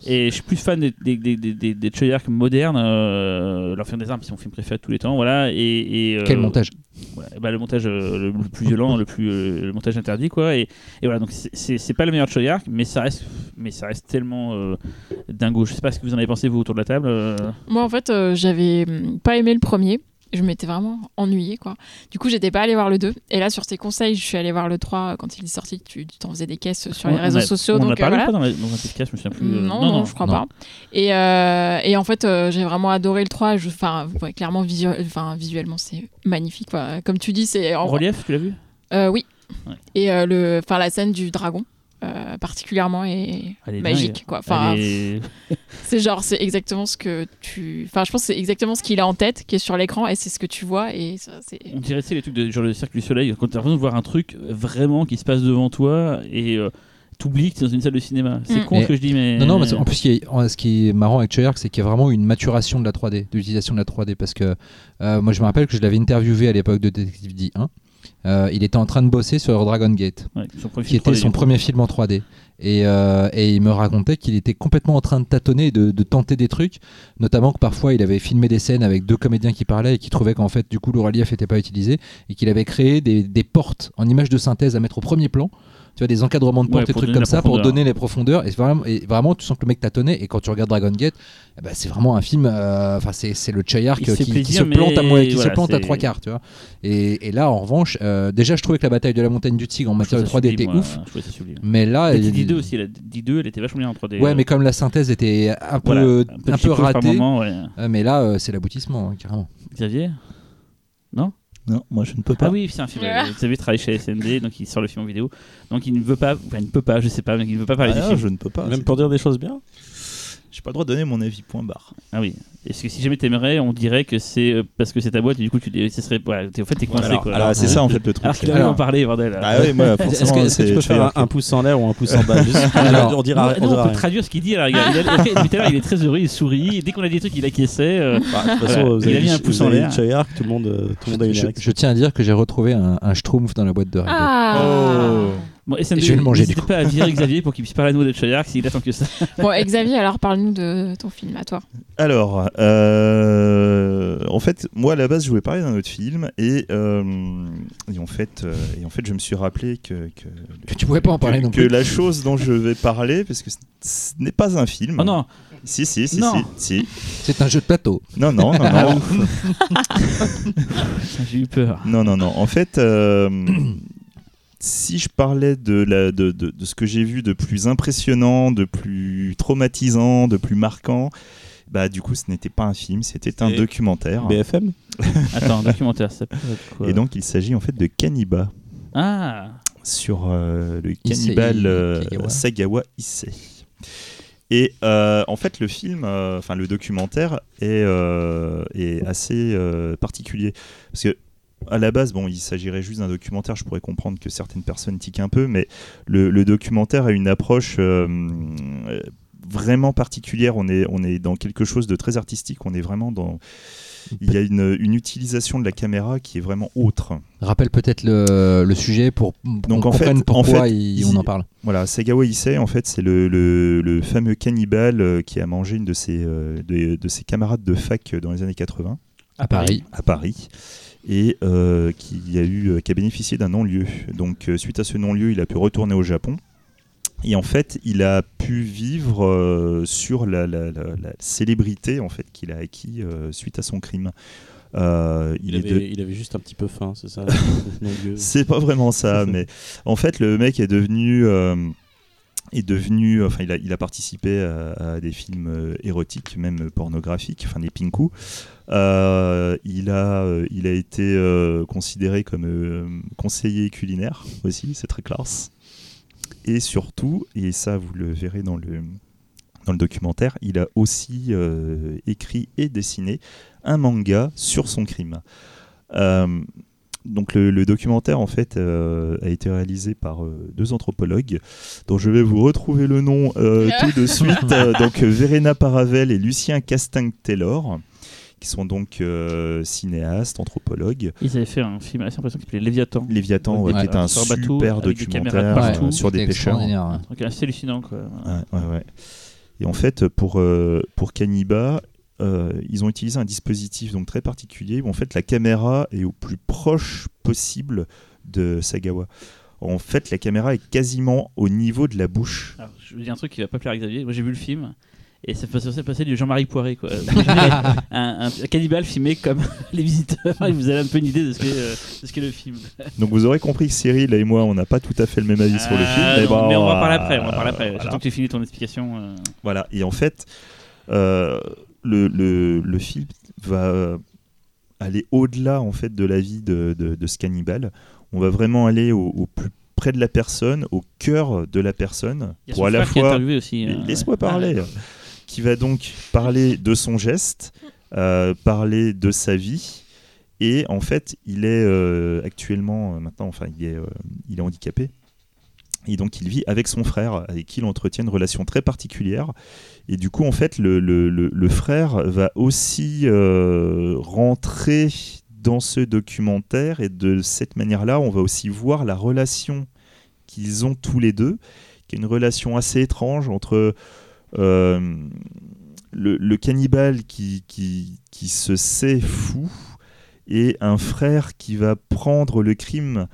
Et je suis plus fan des, des, des, des, des, modernes. Euh, L'Enfer des Armes, c'est mon film préféré de tous les temps. Voilà. Et, et, euh, Quel montage voilà, bah, le montage euh, le, le plus violent, le plus euh, le montage interdit quoi. Et, et voilà donc c'est- pas le meilleur Ark, mais ça reste mais ça reste tellement euh, dingo. Je sais pas ce que vous en avez pensé vous autour de la table. euh. Moi, en fait, euh, j'avais hum, pas aimé le premier. Je m'étais vraiment ennuyée quoi. Du coup, j'étais pas allée voir le 2 et là sur tes conseils, je suis allée voir le 3 quand il est sorti, tu t'en faisais des caisses sur les réseaux a- sociaux On a donc euh, parlé voilà. ou pas dans, la- dans un podcast, je me souviens plus. euh, Non, non, je crois non. pas. Et, euh, et en fait, euh, j'ai vraiment adoré le 3. Je- Enfin, ouais, clairement, visu- enfin, visuellement, c'est magnifique. quoi. Comme tu dis, c'est. en- Relief, tu l'as vu? Euh, oui. Ouais. Et euh, le, enfin, la scène du dragon, euh, particulièrement, Elle est magique. dingue. Quoi. Enfin, est- c'est genre, c'est exactement ce que tu. Enfin, je pense c'est exactement ce qu'il a en tête, qui est sur l'écran, et c'est ce que tu vois. Et ça, c'est. On dirait c'est les trucs de genre le cercle du soleil quand t'as l'impression de voir un truc vraiment qui se passe devant toi et euh, t'oublies que t'es dans une salle de cinéma. C'est Mm. con ce Et- que je dis mais Non, non, mais en plus, ce qui est, en- ce qui est marrant avec Treyarch, c'est qu'il y a vraiment une maturation de la 3D, de l'utilisation de la 3D. Parce que euh, moi, je me rappelle que je l'avais interviewé à l'époque de Detective D1. Euh, il était en train de bosser sur Dragon Gate, Ouais, qui était 3D, son premier film en 3D. Et, euh, et il me racontait qu'il était complètement en train de tâtonner, et de, de tenter des trucs, notamment que parfois il avait filmé des scènes avec deux comédiens qui parlaient et qui trouvaient qu'en fait du coup le relief n'était pas utilisé et qu'il avait créé des, des portes en images de synthèse à mettre au premier plan. Tu vois, des encadrements de Ouais, portes et pour trucs comme ça pour donner les profondeurs. Et vraiment, et vraiment, tu sens que le mec tâtonnait. Et quand tu regardes Dragon Gate, ben, c'est vraiment un film. euh, Enfin, c'est c'est le Il qui, se qui plante à, qui voilà, se plante à c'est- trois quarts. Tu vois. Et, et là, en revanche, euh, déjà, je trouvais que la bataille de la montagne du Tigre en matière de trouve ça 3D était ouf. Mais là, il- D2 aussi, la D2 elle était vachement bien en 3D. Ouais, euh, mais comme la synthèse était un peu, voilà, un peu, ratée, moment, ouais. euh, mais là, euh, c'est l'aboutissement, hein, carrément. Xavier? Non, moi je ne peux pas. Ah oui, c'est un film. Ah. euh, Xavier travaille chez SND, donc il sort le film en vidéo. Donc il ne veut pas, enfin il ne peut pas, je sais pas, mais il ne veut pas parler Ah, du film. je ne peux pas. Même pour dire des choses bien? J'ai pas le droit de donner mon avis, point barre. Ah oui. Est-ce que si jamais t'aimerais, on dirait que c'est euh, parce que c'est ta boîte et du coup tu dis, ce serait, ouais, en fait t'es coincé alors- quoi. Alors, c'est ça en fait le truc. Alors qu'il a envie Alors- d'en parler, bordel. Ah oui, moi Est-ce que, forcément. est-ce que tu peux faire un, pouce en l'air ou un pouce en bas juste Alors, on dira, Non, on non, dira on peut traduire ce qu'il dit. Alors, il, a- il a- depuis tout à l'heure, il est très heureux, il sourit. Dès qu'on a des trucs, il acquiesçait. euh, Bah, de toute façon, Voilà. vous Il avez a mis dit- un pouce en l'air. dit tout le monde, euh, tout le monde a une Je, je tiens à dire que j'ai retrouvé un, un Schtroumpf dans la boîte de Rainbow. Ah Bon, Je vais le manger, du coup. pas à virer Xavier pour qu'il puisse parler à nous de Treyarch s'il attend que ça. Bon, Xavier, alors parle-nous de ton film, à toi. Alors, euh, en fait, moi à la base, je voulais parler d'un autre film et, euh, et en fait, euh, et en fait, je me suis rappelé que que, Que tu pouvais pas en parler que- non que plus. la chose dont je vais parler, parce que ce- n'est pas un film. Oh non, Si, si, si, Non. si, si. C'est un jeu de plateau. Non, non, non, non. J'ai eu peur. Non, non, non. En fait, euh, si je parlais de, la, de, de, de ce que j'ai vu de plus impressionnant, de plus traumatisant, de plus marquant, bah du coup, ce n'était pas un film, c'était un Et- documentaire. BFM Attends, un documentaire, ça peut être quoi Et donc, il s'agit en fait de Kaniba Ah, sur euh, le cannibale euh. Sagawa Issei. Et euh, en fait, le film, euh, enfin le documentaire est, euh, est assez euh, particulier parce que à la base, bon, il s'agirait juste d'un documentaire. Je pourrais comprendre que certaines personnes tiquent un peu, mais le, le documentaire a une approche euh, vraiment particulière. On est, on est dans quelque chose de très artistique. On est vraiment dans. Il y a une, une utilisation de la caméra qui est vraiment autre. Rappelle peut-être le, le sujet pour qu'on Donc, en fait- en pourquoi fait, il- il- on en parle. Voilà, Sagawa Issei, en fait, c'est le, le- le fameux cannibale euh, qui a mangé une de ses, euh, de, de ses camarades de fac dans les années 80 À Paris. à Paris et euh, qui a eu euh, qui a bénéficié d'un non-lieu. Donc euh, suite à ce non-lieu, il a pu retourner au Japon. Et en fait, il a pu vivre euh, sur la, la- la- la célébrité en fait qu'il a acquis euh, suite à son crime. Euh, il, avait, de- il avait juste un petit peu faim, c'est ça c'est pas vraiment ça, mais en fait, le mec est devenu. est devenu, enfin, il a, il a participé à, à des films euh, érotiques, même pornographiques, enfin des pinku. Euh, il a, euh, il a été euh, considéré comme conseiller culinaire aussi, c'est très classe. Et surtout, et ça vous le verrez dans le dans le documentaire, il a aussi écrit et dessiné un manga sur son crime. Donc le, le documentaire en fait euh, a été réalisé par euh, deux anthropologues dont je vais vous retrouver le nom euh, tout de suite. Donc Verena Paravel et Lucien Casting-Taylor qui sont donc euh, cinéastes, anthropologues. ils avaient fait un film assez impressionnant qui s'appelait Léviathan. Léviathan, ouais, qui est un un bateau, super avec des documentaire partout. euh, sur des pêcheurs. truc assez hallucinant quoi. Ouais, ouais, ouais. Et en fait, pour, euh, pour Caniba, euh, ils ont utilisé un dispositif donc très particulier où en fait la caméra est au plus proche possible de Sagawa. En fait, la caméra est quasiment au niveau de la bouche. Alors, je vous dis un truc qui va pas plaire à Xavier. Moi j'ai vu le film Et ça faisait passer du Jean-Marie Poiré, quoi. un, un, un cannibale filmé comme les visiteurs. Et vous avez un peu une idée de ce qu'est euh, de ce qu'est le film. Donc vous aurez compris que Cyril et moi, on n'a pas tout à fait le même avis sur le film. Ah, bon, mais on va euh, parler après. On va parler après. voilà. J'attends que tu finis ton explication. euh. Voilà, et en fait, euh, le, le, le film va euh, aller au-delà en fait de la vie de, de, de ce cannibale. On va vraiment aller au, au plus près de la personne, au cœur de la personne, pour à la fois aussi. euh. Laisse-moi parler. Ah. Qui va donc parler de son geste, euh, parler de sa vie. Et en fait, il est euh, actuellement, euh, maintenant, enfin, il est, il est handicapé. Et donc, il vit avec son frère, avec qui il entretient une relation très particulière. Et du coup, en fait, le, le- le- le frère va aussi rentrer dans ce documentaire. Et de cette manière-là, on va aussi voir la relation qu'ils ont tous les deux, qui est une relation assez étrange entre le, le cannibale qui, qui, se sait fou et un frère qui va prendre le crime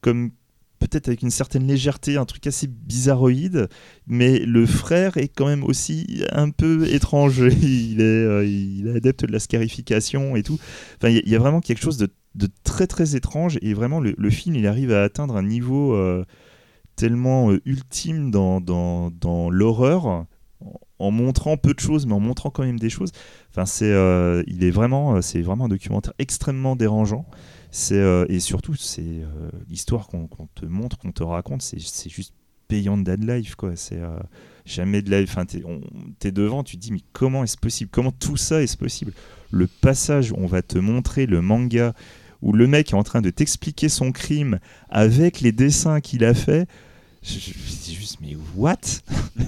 comme peut-être avec une certaine légèreté, un truc assez bizarroïde, mais le frère est quand même aussi un peu étrange. Il est, euh, il est adepte de la scarification et tout. Enfin, il y, a- vraiment quelque chose de, très très étrange et vraiment le, film il arrive à atteindre un niveau euh, tellement euh, ultime dans, dans, dans l'horreur en- montrant peu de choses mais en montrant quand même des choses. Enfin c'est euh, il est vraiment euh, c'est vraiment un documentaire extrêmement dérangeant. C'est euh, et surtout c'est l'histoire qu'on te montre qu'on te raconte c'est juste payant de dead life quoi. C'est jamais de la enfin t'es devant tu te dis mais comment est-ce possible? Comment tout ça est possible? Le passage où on va te montrer le manga où le mec est en train de t'expliquer son crime avec les dessins qu'il a fait je, je, je dis juste mais what?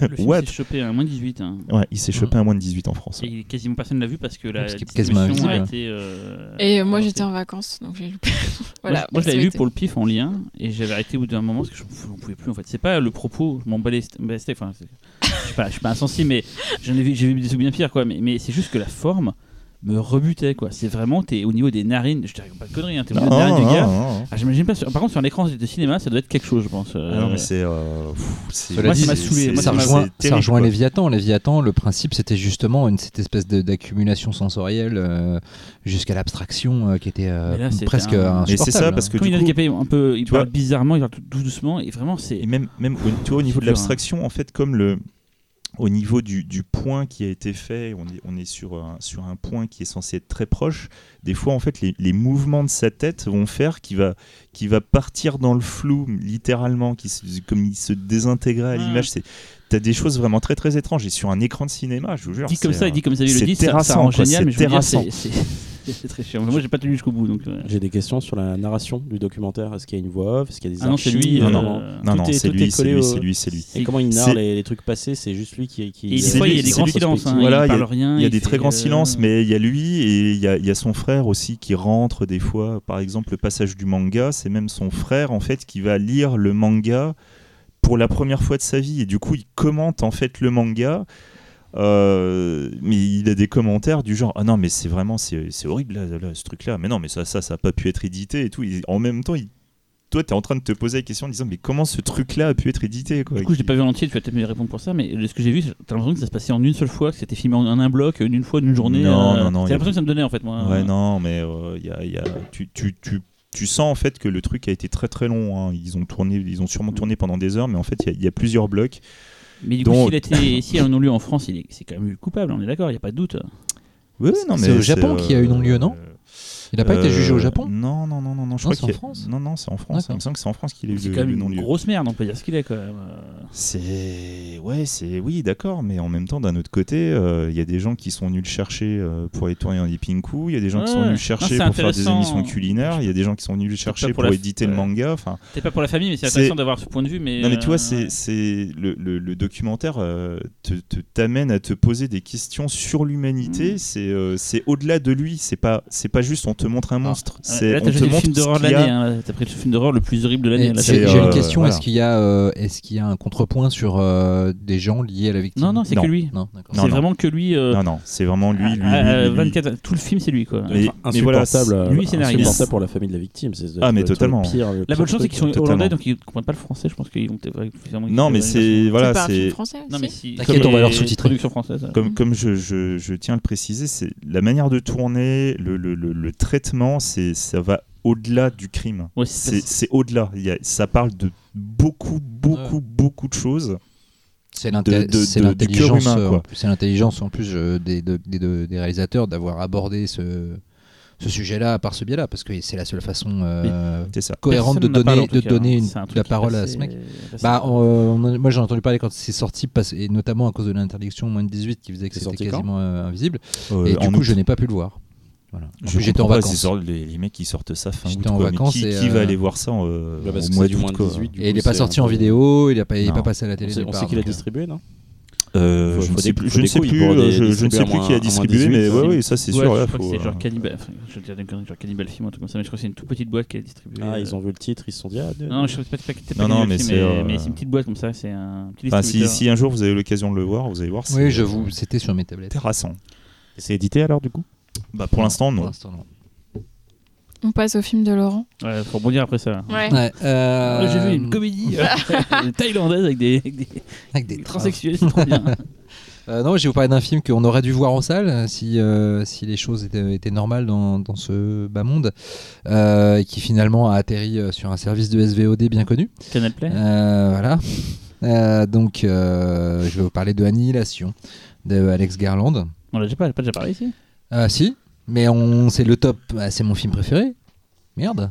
Le film What? s'est chopé à moins 18. hein. ouais il s'est chopé à moins de 18 en France Et quasiment personne ne l'a vu parce que la Parce est quasiment distribution a été. euh, Et euh, moi j'étais en vacances, donc j'ai loupé. Moi, voilà, je- moi, je l'avais vu pour le pif en lien et j'avais arrêté au bout d'un moment parce que je n'en pouvais plus en fait. C'est pas le propos, je m'en balais enfin, je suis pas, suis pas insensible, mais j'en ai vu, j'ai vu des trucs bien pires quoi. Mais, mais c'est juste que la forme me rebutait quoi. C'est vraiment, t'es au niveau des narines, je te raconte pas de conneries, hein, t'es au niveau des narines du gars. non. Ah, j'imagine pas. sur- Par contre, sur un écran de cinéma, ça doit être quelque chose, je pense. euh, Ah non, mais c'est. euh, pff, Moi, dit, ça m'a saoulé. Moi, ça rejoint, ça rejoint. Léviathan. Léviathan, le principe, c'était justement une, cette espèce de- d'accumulation sensorielle euh, jusqu'à l'abstraction euh, qui était euh, là, presque un- Mais c'est ça, insupportable. parce que Quand du il coup- handicapé, un peu, il parle vois- bizarrement, il parle tout, tout doucement et vraiment, c'est. Et même, même au, tu vois, au niveau de hein. l'abstraction, en fait, comme le. Au niveau du, du point qui a été fait, on est, on est sur, un, sur un point qui est censé être très proche. Des fois, en fait, les, les mouvements de sa tête vont faire qu'il va, qu'il va partir dans le flou, littéralement, qui se- comme il se désintégrait à l'image. T'as des choses vraiment très très étranges. Et sur un écran de cinéma, je vous jure. dit comme ça, il dit comme ça, il le dit, ça, ça rend génial, mais je veux dire, terrassant. c'est- c'est c'est très chiant. Mais Moi, j'ai pas tenu jusqu'au bout, donc. euh, J'ai des questions sur la narration du documentaire. Est-ce qu'il y a une voix off? Est-ce qu'il y a des Ah non, c'est archives? lui, Non, euh, non, Tout non, non, est- c'est tout lui, est c'est collé lui, au- c'est lui, c'est lui. Et comment il C'est- narre les, les trucs passés? C'est juste lui qui. qui Et des C'est fois, il y a des c'est grands lui- silences. hein, Voilà, il il y a- parle rien. Il y a des très grands euh, silences, mais il y a lui et il y a, il y a son frère aussi qui rentre des fois. Par exemple, le passage du manga, c'est même son frère en fait qui va lire le manga pour la première fois de sa vie et du coup il commente en fait le manga. Euh, mais il a des commentaires du genre ah non mais c'est vraiment c'est horrible là, là, ce truc là mais non mais ça ça ça a pas pu être édité et tout Et en même temps il toi tu es en train de te poser la question en disant mais comment ce truc là a pu être édité quoi? Du coup, je l'ai pas vu en entier, tu vas peut-être me répondre pour ça, mais ce que j'ai vu, t'as l'impression que ça se passait en une seule fois, que c'était filmé en un bloc, une fois, d'une journée. Non, euh, non, non, C'est a- l'impression que ça me donnait en fait, moi. Ouais, non, mais euh, y a, y a- tu, tu, tu, tu sens en fait que le truc a été très très long. hein. Ils ont tourné, ils ont sûrement tourné pendant des heures, mais en fait, il y a- il y, a plusieurs blocs. Mais du coup, Donc- s'il a été, si un non-lieu en France, il est, c'est quand même eu coupable, on est d'accord, il n'y a pas de doute. Oui, non, C'est mais au Japon qu'il y a eu non-lieu, non? Il n'a pas été jugé au euh, Japon Non, non, non, non, non. Je Non, crois c'est en France Non, non, c'est en France. Il me semble que c'est en France qu'il a eu C'est quand même une grosse merde, on peut dire ce qu'il est quand même. C'est ouais, c'est oui, d'accord, mais en même temps, d'un autre côté, euh, il y a des gens qui sont venus le chercher euh, pour aller tourner dans des pinku, il y a des gens qui sont venus le chercher pour faire des émissions culinaires, il y a des gens qui sont venus le chercher pour éditer le manga. Enfin, C'est pas pour la famille, mais c'est intéressant d'avoir ce point de vue. Mais Non mais tu vois, c'est, ouais. c'est le, documentaire te, t'amène à te poser des questions sur l'humanité. Mm. C'est, c'est au-delà de lui. C'est pas, c'est pas juste on te te montre un monstre. C'est Là, t'as le film d'horreur de l'année. hein. T'as pris le film d'horreur le plus horrible de l'année. J'ai euh, une question. voilà. Est-ce qu'il y a, euh, est-ce qu'il y a un contrepoint sur euh, des gens liés à la victime? Non, non, c'est que lui. Non, C'est vraiment que lui. euh, Non, non, c'est vraiment lui. lui, lui, à- à lui, lui. 24 Tout le film, c'est lui, quoi. Mais- Enfin, mais voilà, insupportable, lui, scénariste. insupportable pour la famille de la victime. c'est- Ah, mais le- le totalement. La bonne chose, c'est qu'ils sont hollandais, donc ils comprennent pas le français. Je pense qu'ils vont peut-être. vraiment- Non, mais c'est voilà, c'est français Non, aussi mais si. T'inquiète, comme on va leur sous-titrer. Traduction française. comme comme je, tiens à le préciser, c'est la manière de tourner, le, le, le, le c'est ça va au-delà du crime. Ouais, C'est au-delà. Ça parle de beaucoup, beaucoup, beaucoup de choses. C'est l'intelligence, euh, en l'intelligence en plus euh, des, de- des, de- des réalisateurs d'avoir abordé ce, ce sujet-là par ce biais-là, parce que c'est la seule façon euh, ça. cohérente de Personne donner, en tout de cas, donner hein. une- la parole à ce mec. Bah, on- on- moi j'ai entendu parler quand c'est sorti, parce- et notamment à cause de l'interdiction moins de 18 qui faisait que c'était quasiment euh, invisible. Euh, et du coup, août. je n'ai pas pu le voir. Voilà. En j'étais en vacances. c'est genre les, les mecs qui sortent ça fin août. en quoi. Vacances qui, et, qui va euh, aller voir ça euh, Bah, au que mois c'est du d'août moins de quoi. 18, du Et il n'est pas c'est sorti en vidéo, il n'est pas, pas passé à la télé. on sait qui l'a donc, euh, distribué, non? Euh, je ne sais plus, je ne sais plus, euh, je, ne sais plus qui a distribué, 18, mais ça. ouais, ouais, ça c'est Ouais, sûr. je là, crois que c'est genre Cannibal. enfin, je dire genre Cannibal Film, un truc comme ça, mais je crois que c'est une toute petite boîte qui est distribuée. Ah, euh, ils ont vu le titre, ils se sont dit. Ah, de- Non, je sais pas, c'est pas, c'est pas Non, non, mais Film, c'est, euh, mais c'est une petite boîte comme ça, c'est un petit Enfin, si, si un jour vous avez l'occasion de le voir, vous allez voir. c'est Oui, je vous, c'était sur mes tablettes. terrassant. C'est édité alors, du coup Bah, pour l'instant, non. On passe au film de Laurent. Ouais, faut rebondir après ça. Ouais. Ouais, euh, J'ai vu une comédie euh, thaïlandaise avec des, avec des, avec des transsexuels, c'est trop bien. Euh, non, je vais vous parler d'un film qu'on aurait dû voir en salle si, euh, si les choses étaient, étaient normales dans, dans ce bas monde, euh, et qui finalement a atterri sur un service de SVOD bien connu. Canal Play. Euh, voilà. Euh, donc, euh, je vais vous parler de Annihilation de Alex Garland. On l'a déjà pas, pas déjà parlé ici? Ah si, mais on, c'est le top. Ah, c'est mon film préféré. Merde.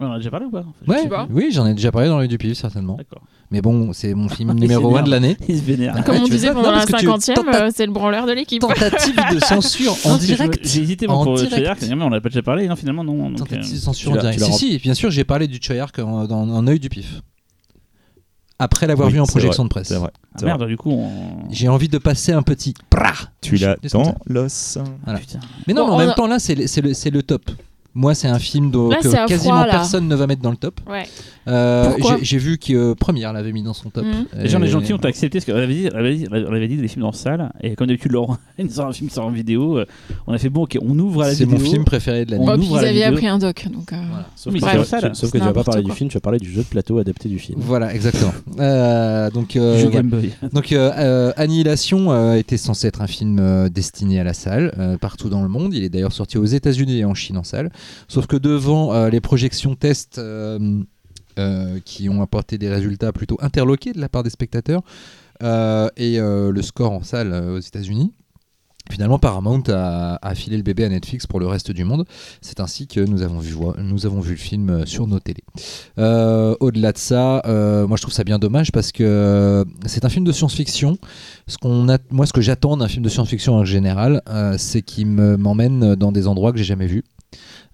On en a déjà parlé ou pas Ouais, sais pas. oui, j'en ai déjà parlé dans les du pif certainement. D'accord. Mais bon, c'est mon film Il numéro 1 s'énerve. de l'année. Il se vénère. Ah, Comme on tu disait pendant Non, la parce que tu- 50 e tenta- c'est le branleur de l'équipe. Tentative de censure en Non, parce que je- direct. J'ai hésité moi, En pour direct. Choyark, mais on l'a pas déjà parlé, non, finalement, non. donc, Tentative euh, de censure tu en l'as- direct. tu l'as Si, si, bien sûr, j'ai parlé du Choyark en, dans- en œil du pif. Après l'avoir Oui, vu en projection vrai, de presse. C'est vrai. ah, vrai. merde, du coup, on. J'ai envie de passer un petit. Tu l'as dans l'os. Voilà. Mais non, Bon, mais en même a- temps, là, c'est le, c'est le- c'est le top. Moi, c'est un film dont- Là, que c'est quasiment froid, personne ne va mettre dans le top. Ouais. Euh, j'ai- vu que euh, Première l'avait mis dans son top. Mhm. Les gens, les gentils ont accepté parce qu'on avait dit, on avait dit, on avait dit des films en salle et comme d'habitude, Laurent, il sort un film sort en vidéo. euh, On a fait bon, ok, on ouvre à la C'est vidéo. mon film préféré de l'année. On Oh, puis la avaient vidéo. appris un doc. Donc, euh, Voilà. Sauf Mais que, c'est tu, salle. tu- sauf que tu vas pas parler quoi. du film, tu vas parler du jeu de plateau adapté du film. Voilà, exactement. Donc, Jeu voilà. Game Boy. Donc Annihilation était censé être un film destiné à la salle partout dans le monde. Il est d'ailleurs sorti aux États-Unis et en Chine en salle. Sauf que devant euh, les projections tests euh, euh, qui ont apporté des résultats plutôt interloqués de la part des spectateurs et le score en salle aux États-Unis. Finalement, Paramount a, filé le bébé à Netflix pour le reste du monde. C'est ainsi que nous avons vu, nous avons vu le film sur nos télés. Au-delà de ça, moi je trouve ça bien dommage parce que c'est un film de science-fiction. Ce moi, ce que j'attends d'un film de science-fiction en général, c'est qu'il me- m'emmène dans des endroits que j'ai jamais vus.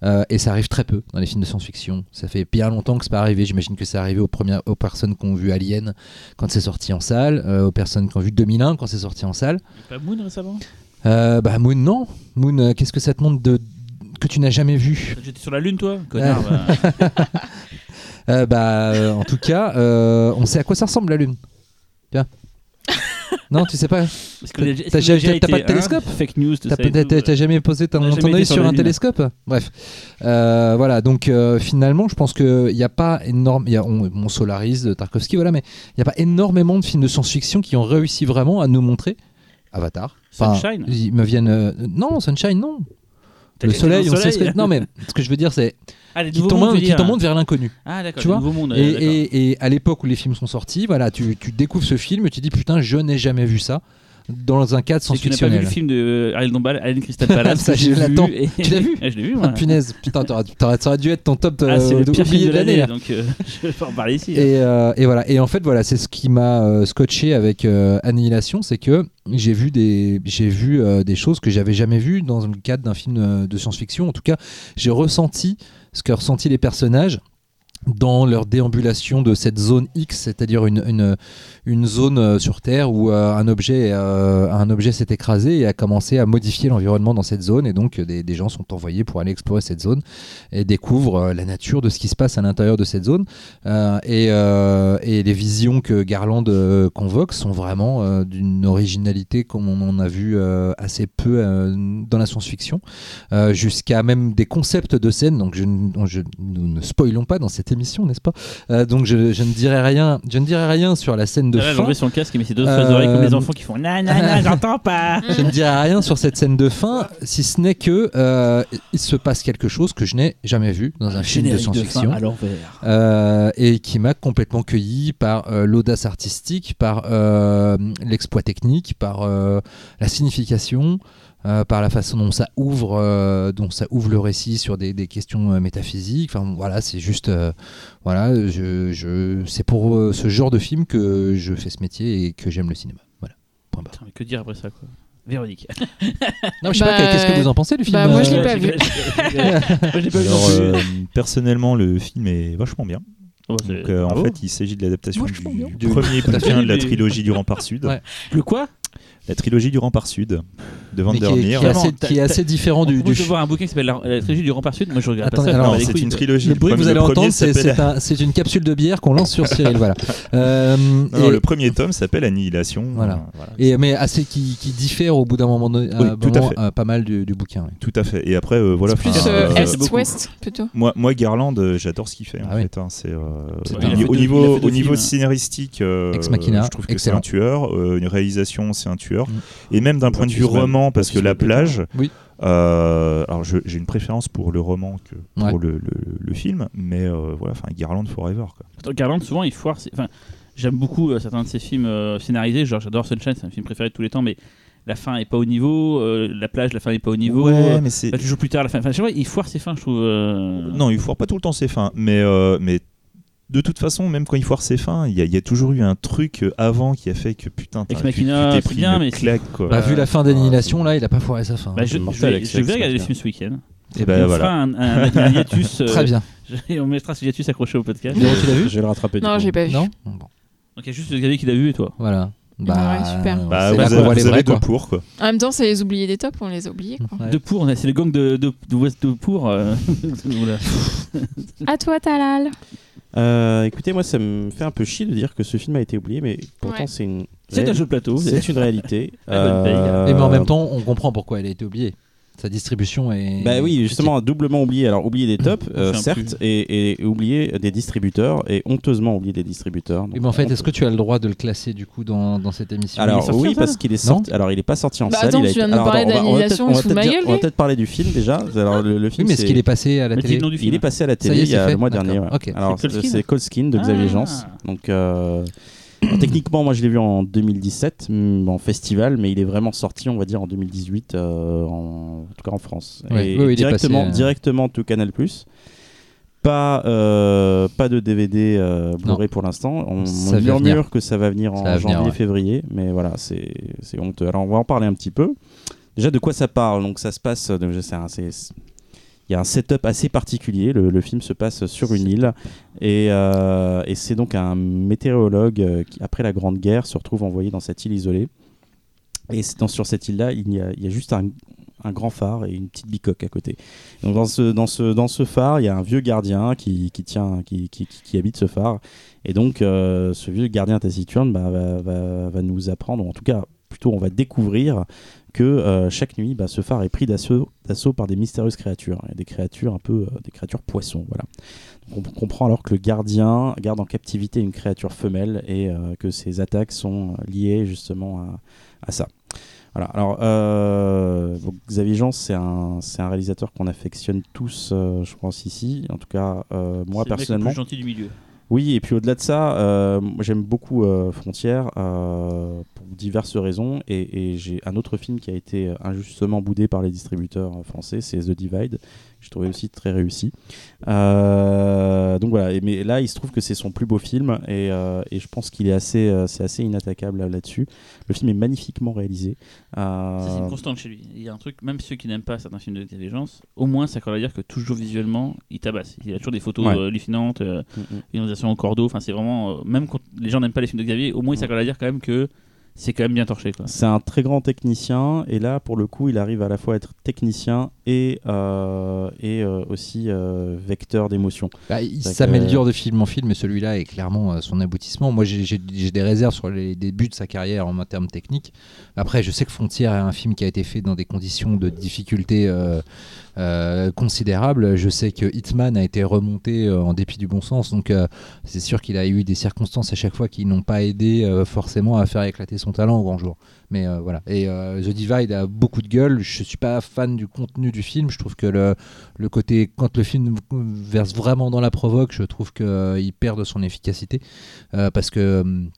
Euh, et ça arrive très peu dans les films de science-fiction. Ça fait bien longtemps que c'est pas arrivé. J'imagine que c'est arrivé aux, premières, aux personnes qui ont vu Alien quand c'est sorti en salle, euh, aux personnes qui ont vu 2001 quand c'est sorti en salle. Pas Moon récemment? Euh, bah Moon, non. Moon, euh, qu'est-ce que ça te montre de que tu n'as jamais vu? J'étais sur la lune, toi Connard. bah. Euh, Bah, euh, en tout cas, euh, on sait à quoi ça ressemble la Lune. Tiens. non, tu sais pas. T'as- pas de hein, télescope Fake news, T'as euh. jamais posé ton, œil sur un télescope Bref, Euh, voilà. Donc euh, finalement, je pense que il y a pas énorme. Y a, on, on Solaris de Tarkovsky, voilà, mais il y a pas énormément de films de science-fiction qui ont réussi vraiment à nous montrer Avatar. Sunshine Ils me viennent. non, Sunshine, non. Le soleil, on sait ce que. Non, mais ce que je veux dire, c'est Ah, qui t'emmène dire. vers l'inconnu. Ah, d'accord, Tu vois. Et, et- et à l'époque où les films sont sortis, voilà, tu, tu découvres ce film et tu dis putain, je n'ai jamais vu ça dans un cadre C'est que tu n'as pas vu le film de euh, Ariel Dombal, Alien Crystal Palace. Ça, je l'attends. et- Tu l'as vu Ah, Je l'ai vu, Ah, moi. punaise, putain, t'aurais- t'aurais- ça aurait dû être ton top Ah, c'est euh, le de- pire film de l'année, là. donc euh, je vais pas en parler ici. hein. Et, euh, et voilà. Et en fait, voilà, c'est ce qui m'a euh, scotché avec Annihilation, c'est que j'ai vu des, j'ai vu des choses que j'avais jamais vues dans le cadre d'un film de science-fiction. En tout cas, j'ai ressenti ce que ressenti les personnages. Dans leur déambulation de cette zone X, c'est-à-dire une, zone euh, sur Terre où euh, un objet, euh, un objet s'est écrasé et a commencé à modifier l'environnement dans cette zone. Et donc, des, gens sont envoyés pour aller explorer cette zone et découvrent la nature de ce qui se passe à l'intérieur de cette zone. Et, les visions que Garland convoque sont vraiment d'une originalité comme on en a vu assez peu dans la science-fiction, jusqu'à même des concepts de scène. Donc, nous ne spoilons pas dans cette émission, n'est-ce pas Euh, Donc, je, je ne dirai rien. Je ne dirai rien sur la scène de Là, fin. j'enlève son casque et met ses deux Euh, comme les enfants qui font na na na, j'entends pas. Je ne dirai rien sur cette scène de fin, si ce n'est que euh, il se passe quelque chose que je n'ai jamais vu dans un film de science-fiction. à l'envers. Euh, et qui m'a complètement cueilli par euh, l'audace artistique, par euh, l'exploit technique, par euh, la signification, euh, par la façon dont ça ouvre, euh, dont ça ouvre le récit sur des, des questions euh, métaphysiques. Enfin voilà, c'est juste, euh, voilà, je, je, c'est pour euh, ce genre de film que je fais ce métier et que j'aime le cinéma. Voilà. Point barre. Putain, mais Que dire après ça quoi? Véronique. Non, je sais Bah, pas, qu'est-ce que vous en pensez du film bah, moi, je l'ai pas vu. Alors, euh, personnellement, le film est vachement bien. Donc, euh, en fait, il s'agit de l'adaptation du, du premier bouquin de la trilogie du Rempart Sud. Ouais. le quoi? La trilogie du Rempart Sud de Van der est, qui Meer. est assez, qui est assez différent du, du de voir un bouquin qui s'appelle la, la trilogie du Rempart Sud. Moi, je regarde Attendez, pas ça. alors, je c'est une trilogie. Le bruit que premier- vous allez entendre, c'est un- une capsule de bière qu'on lance sur Cyril. voilà. Euh, Non, non, et, le premier tome s'appelle Annihilation. Voilà. Voilà. et- mais assez qui, qui diffère au bout d'un moment, donné- Oui, euh, tout à fait. euh, pas mal du, du bouquin. oui. Tout à fait. Et après, euh, voilà. Plus euh, euh, Est- Est-Ouest plutôt. Moi, moi, Garland, j'adore ce qu'il fait. Ah en oui. fait, hein, c'est au, niveau- au niveau, scénaristique, Ex Machina, je trouve que c'est un tueur. Une réalisation, c'est un tueur. Mm. Et même d'un point de vue roman, parce que la plage. Oui. euh, alors, j'ai une préférence pour le roman que pour Ouais. le, le- le film, mais euh, voilà, enfin, Garland Forever. Quoi. Attends, Garland, souvent, il foire. Enfin, j'aime beaucoup euh, certains de ses films euh, scénarisés. Genre, j'adore Sunshine, c'est un film préféré de tous les temps, mais la fin est pas au niveau. euh, la plage, la fin est pas au niveau. euh, mais c'est. Pas toujours plus tard, la fin. Enfin, je sais pas, il foire ses fins, je trouve. euh, Non, il foire pas tout le temps ses fins, mais, euh, mais de toute façon, même quand il foire ses fins, il y, a- il y a toujours eu un truc euh, avant qui a fait que putain, t'as- Ex tu- Machina, tu t'es c'est pris bien, une mais claque quoi. Bah, vu la fin d'Annihilation, là, il a pas foiré sa fin. Bah, je, mortel je je vais regarder le film ce week-end. Et ben on voilà. fera un, un- un hiatus. euh, Très bien. et on mettra ce hiatus accroché au podcast. Léo, tu l'as vu Je vais le rattraper. Non, j'ai pas vu. Non Bon, Donc il y a juste Xavier qui l'a vu et toi. Voilà. Bah, Ouais, super. Bah, vous là avez, voit les vous avez vrais, deux pour quoi. En même temps, c'est les oubliés des tops, on les a oubliés. Quoi. Ouais. De pour, on a- c'est le gang de, de, de West de pour. euh. À toi, Talal. Euh, écoutez, moi, ça me fait un peu chier de dire que ce film a été oublié, mais pourtant, Ouais. c'est une. C'est un jeu de plateau. C'est une réalité. Euh, Et mais en même temps, on comprend pourquoi elle a été oubliée. Sa distribution est. Bah oui, justement, doublement oublié. Alors, oublié des tops, euh, certes, et, et oublié des distributeurs, et honteusement oublié des distributeurs. Mais en fait, est-ce que tu as le droit de le classer du coup dans, dans cette émission Alors oui, parce qu'il est sorti. Alors il est pas sorti en Bah salle. attends, il a tu viens été- de nous parler on va- d'annihilation, peut-être- ma gueule, On va parler du film déjà. Alors le, le Oui, film, mais est-ce qu'il est passé à la télé il film. est passé à la télé il y a le mois dernier. Alors C'est c'est Cold Skin c'est Cold Skin de Xavier Ah. Jans. Donc euh, alors, techniquement, moi je l'ai vu en 2017 mm, en festival, mais il est vraiment sorti, on va dire, en 2018, euh, en, en tout cas en France. Ouais, Et oui, oui, il est directement, passé, euh, directement tout Canal+. Pas, euh, pas de DVD euh, Blu-ray pour l'instant. On, murmure que ça va venir en ouais. janvier-février, mais voilà, c'est honteux. Alors on va en parler un petit peu. Déjà, de quoi ça parle? Donc ça se passe. c'est- il y a un setup assez particulier. Le, film se passe sur une île et, euh, c'est donc un météorologue euh, qui, après la Grande Guerre, se retrouve envoyé dans cette île isolée. Et dans- sur cette île-là, il y a, juste un, grand phare et une petite bicoque à côté. Donc dans ce, dans ce, dans ce phare, il y a un vieux gardien qui, qui tient, qui- qui habite ce phare. Et donc, euh, ce vieux gardien taciturne bah, va, va- va nous apprendre, ou en tout cas, plutôt, on va découvrir que euh, chaque nuit, bah, ce phare est pris d'assaut par des mystérieuses créatures. A des créatures un peu, euh, des créatures poissons, voilà. Donc, on comprend alors que le gardien garde en captivité une créature femelle et euh, que ses attaques sont liées justement à, à ça. Voilà. Alors, euh, donc, Xavier Jean, c'est un, c'est un réalisateur qu'on affectionne tous, euh, je pense ici. En tout cas, euh, moi C'est le mec le personnellement. plus gentil du milieu. Oui, et puis au-delà de ça, euh, j'aime beaucoup euh, Frontières euh, pour diverses raisons. Et, j'ai un autre film qui a été injustement boudé par les distributeurs français, c'est The Divide, je trouvais aussi très réussi. Euh, donc voilà, et, mais là, il se trouve que c'est son plus beau film et, euh, et je pense qu'il est assez, euh, c'est assez inattaquable là- là-dessus. Le film est magnifiquement réalisé. Ça, c'est une constante chez lui. Il y a un truc, même ceux qui n'aiment pas certains films Jeance, au moins ça à dire que toujours visuellement, il tabasse. Il a toujours des photos Ouais. hallucinantes, mm, mm. une réalisation au cordeau. Enfin, c'est vraiment. même quand les gens n'aiment pas les films de Xavier, au moins il s'accorde à dire quand même que c'est quand même bien torché. C'est un très grand technicien et là pour le coup il arrive à la fois à être technicien et, euh, et euh, aussi euh, vecteur d'émotion. Bah, il s'améliore de film en film, mais celui-là est clairement euh, son aboutissement. Moi, j'ai des réserves sur les débuts de sa carrière en termes techniques. Après, je sais que Frontière est un film qui a été fait dans des conditions de difficulté euh, considérables. Je sais que Hitman a été remonté euh, en dépit du bon sens, donc euh, c'est sûr qu'il a eu des circonstances à chaque fois qui n'ont pas aidé forcément à faire éclater son talent au grand jour. Mais voilà. Et The Divide a beaucoup de gueule. Je suis pas fan du contenu du film. Je trouve que le, le côté quand le film verse vraiment dans la provoque, je trouve qu'il perd de son efficacité parce que hum,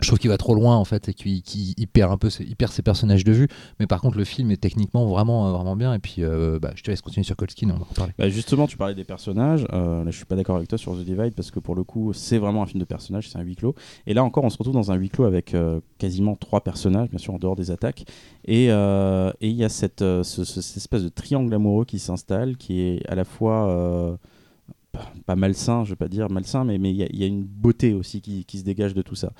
je trouve qu'il va trop loin en fait et qu'il qu'il- il perd un peu perd ses personnages de vue. Mais par contre, le film est techniquement vraiment euh, vraiment bien. Et puis, euh, bah, je te laisse continuer sur Colskin, on va en. Bah, justement tu parlais des personnages, euh, là je suis pas d'accord avec toi sur The Divide parce que pour le coup c'est vraiment un film de personnages, c'est un huis clos. Et là encore on se retrouve dans un huis clos avec quasiment trois personnages, bien sûr en dehors des attaques. Et il y a cette, ce- ce- cette espèce de triangle amoureux qui s'installe, qui est à la fois... pas- malsain, je vais pas dire malsain, mais mais il y, a- il y a une beauté aussi qui, qui se dégage de tout ça.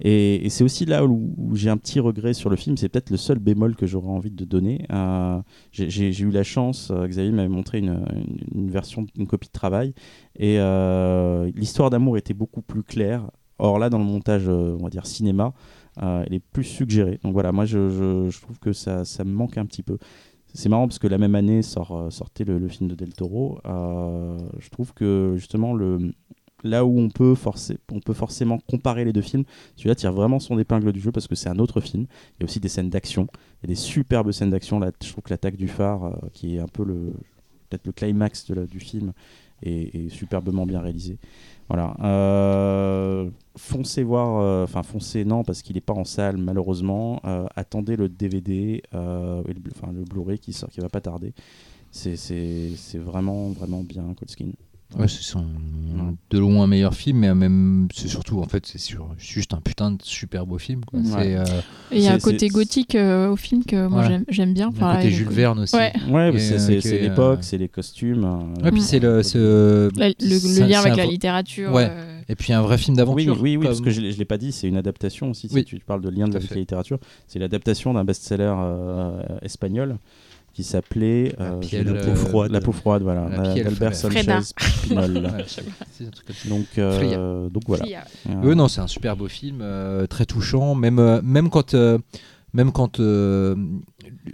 Et, c'est aussi là où, j'ai un petit regret sur le film, c'est peut-être le seul bémol que j'aurais envie de donner. Euh, j'ai- eu la chance, euh, Xavier m'avait montré une, version, une copie de travail, et euh, l'histoire d'amour était beaucoup plus claire. Or là, dans le montage, on va dire cinéma, elle est plus suggérée. Donc voilà, moi je, je- je trouve que ça, ça me manque un petit peu. C'est marrant parce que la même année euh, sortait le, film de Del Toro. Euh, je trouve que justement, le, là où on peut, forcer, on peut forcément comparer les deux films, celui-là tire vraiment son épingle du jeu parce que c'est un autre film. Il y a aussi des scènes d'action. Il y a des superbes scènes d'action. Là, je trouve que l'attaque du phare, euh, qui est un peu le peut-être le climax du film, est, superbement bien réalisé. Voilà. Euh, foncez voir, euh, enfin foncez non parce qu'il n'est pas en salle malheureusement. Euh, attendez le DVD euh, et le, enfin, le Blu-ray qui sort, qui va pas tarder. C'est- C'est c'est vraiment vraiment bien Cold Ouais, c'est son de loin un meilleur film, mais même c'est surtout en fait c'est sur- juste un putain de super beau film. quoi. Ouais. C'est euh, Et il y a un côté c'est- gothique euh, au film que moi Ouais. j'aime- j'aime bien. Enfin, côté Jules. Verne aussi. Ouais. C'est l'époque, euh, c'est les costumes. euh, puis c'est le, ce- le, le c'est- lien c'est avec un la littérature. Ouais. euh, Et puis un vrai film Oui, d'aventure. oui, oui, parce comme- que je ne l'ai pas dit, c'est une adaptation aussi. Oui. Si tu parles de lien de la littérature, c'est l'adaptation d'un best-seller euh, espagnol qui s'appelait La euh, La peau froide. La peau froide, voilà. Freda. Sanchez Pinol. Donc, euh, donc voilà. Euh, Oui, non, c'est un super beau film, euh, très touchant. Même, euh, même quand, euh, même euh,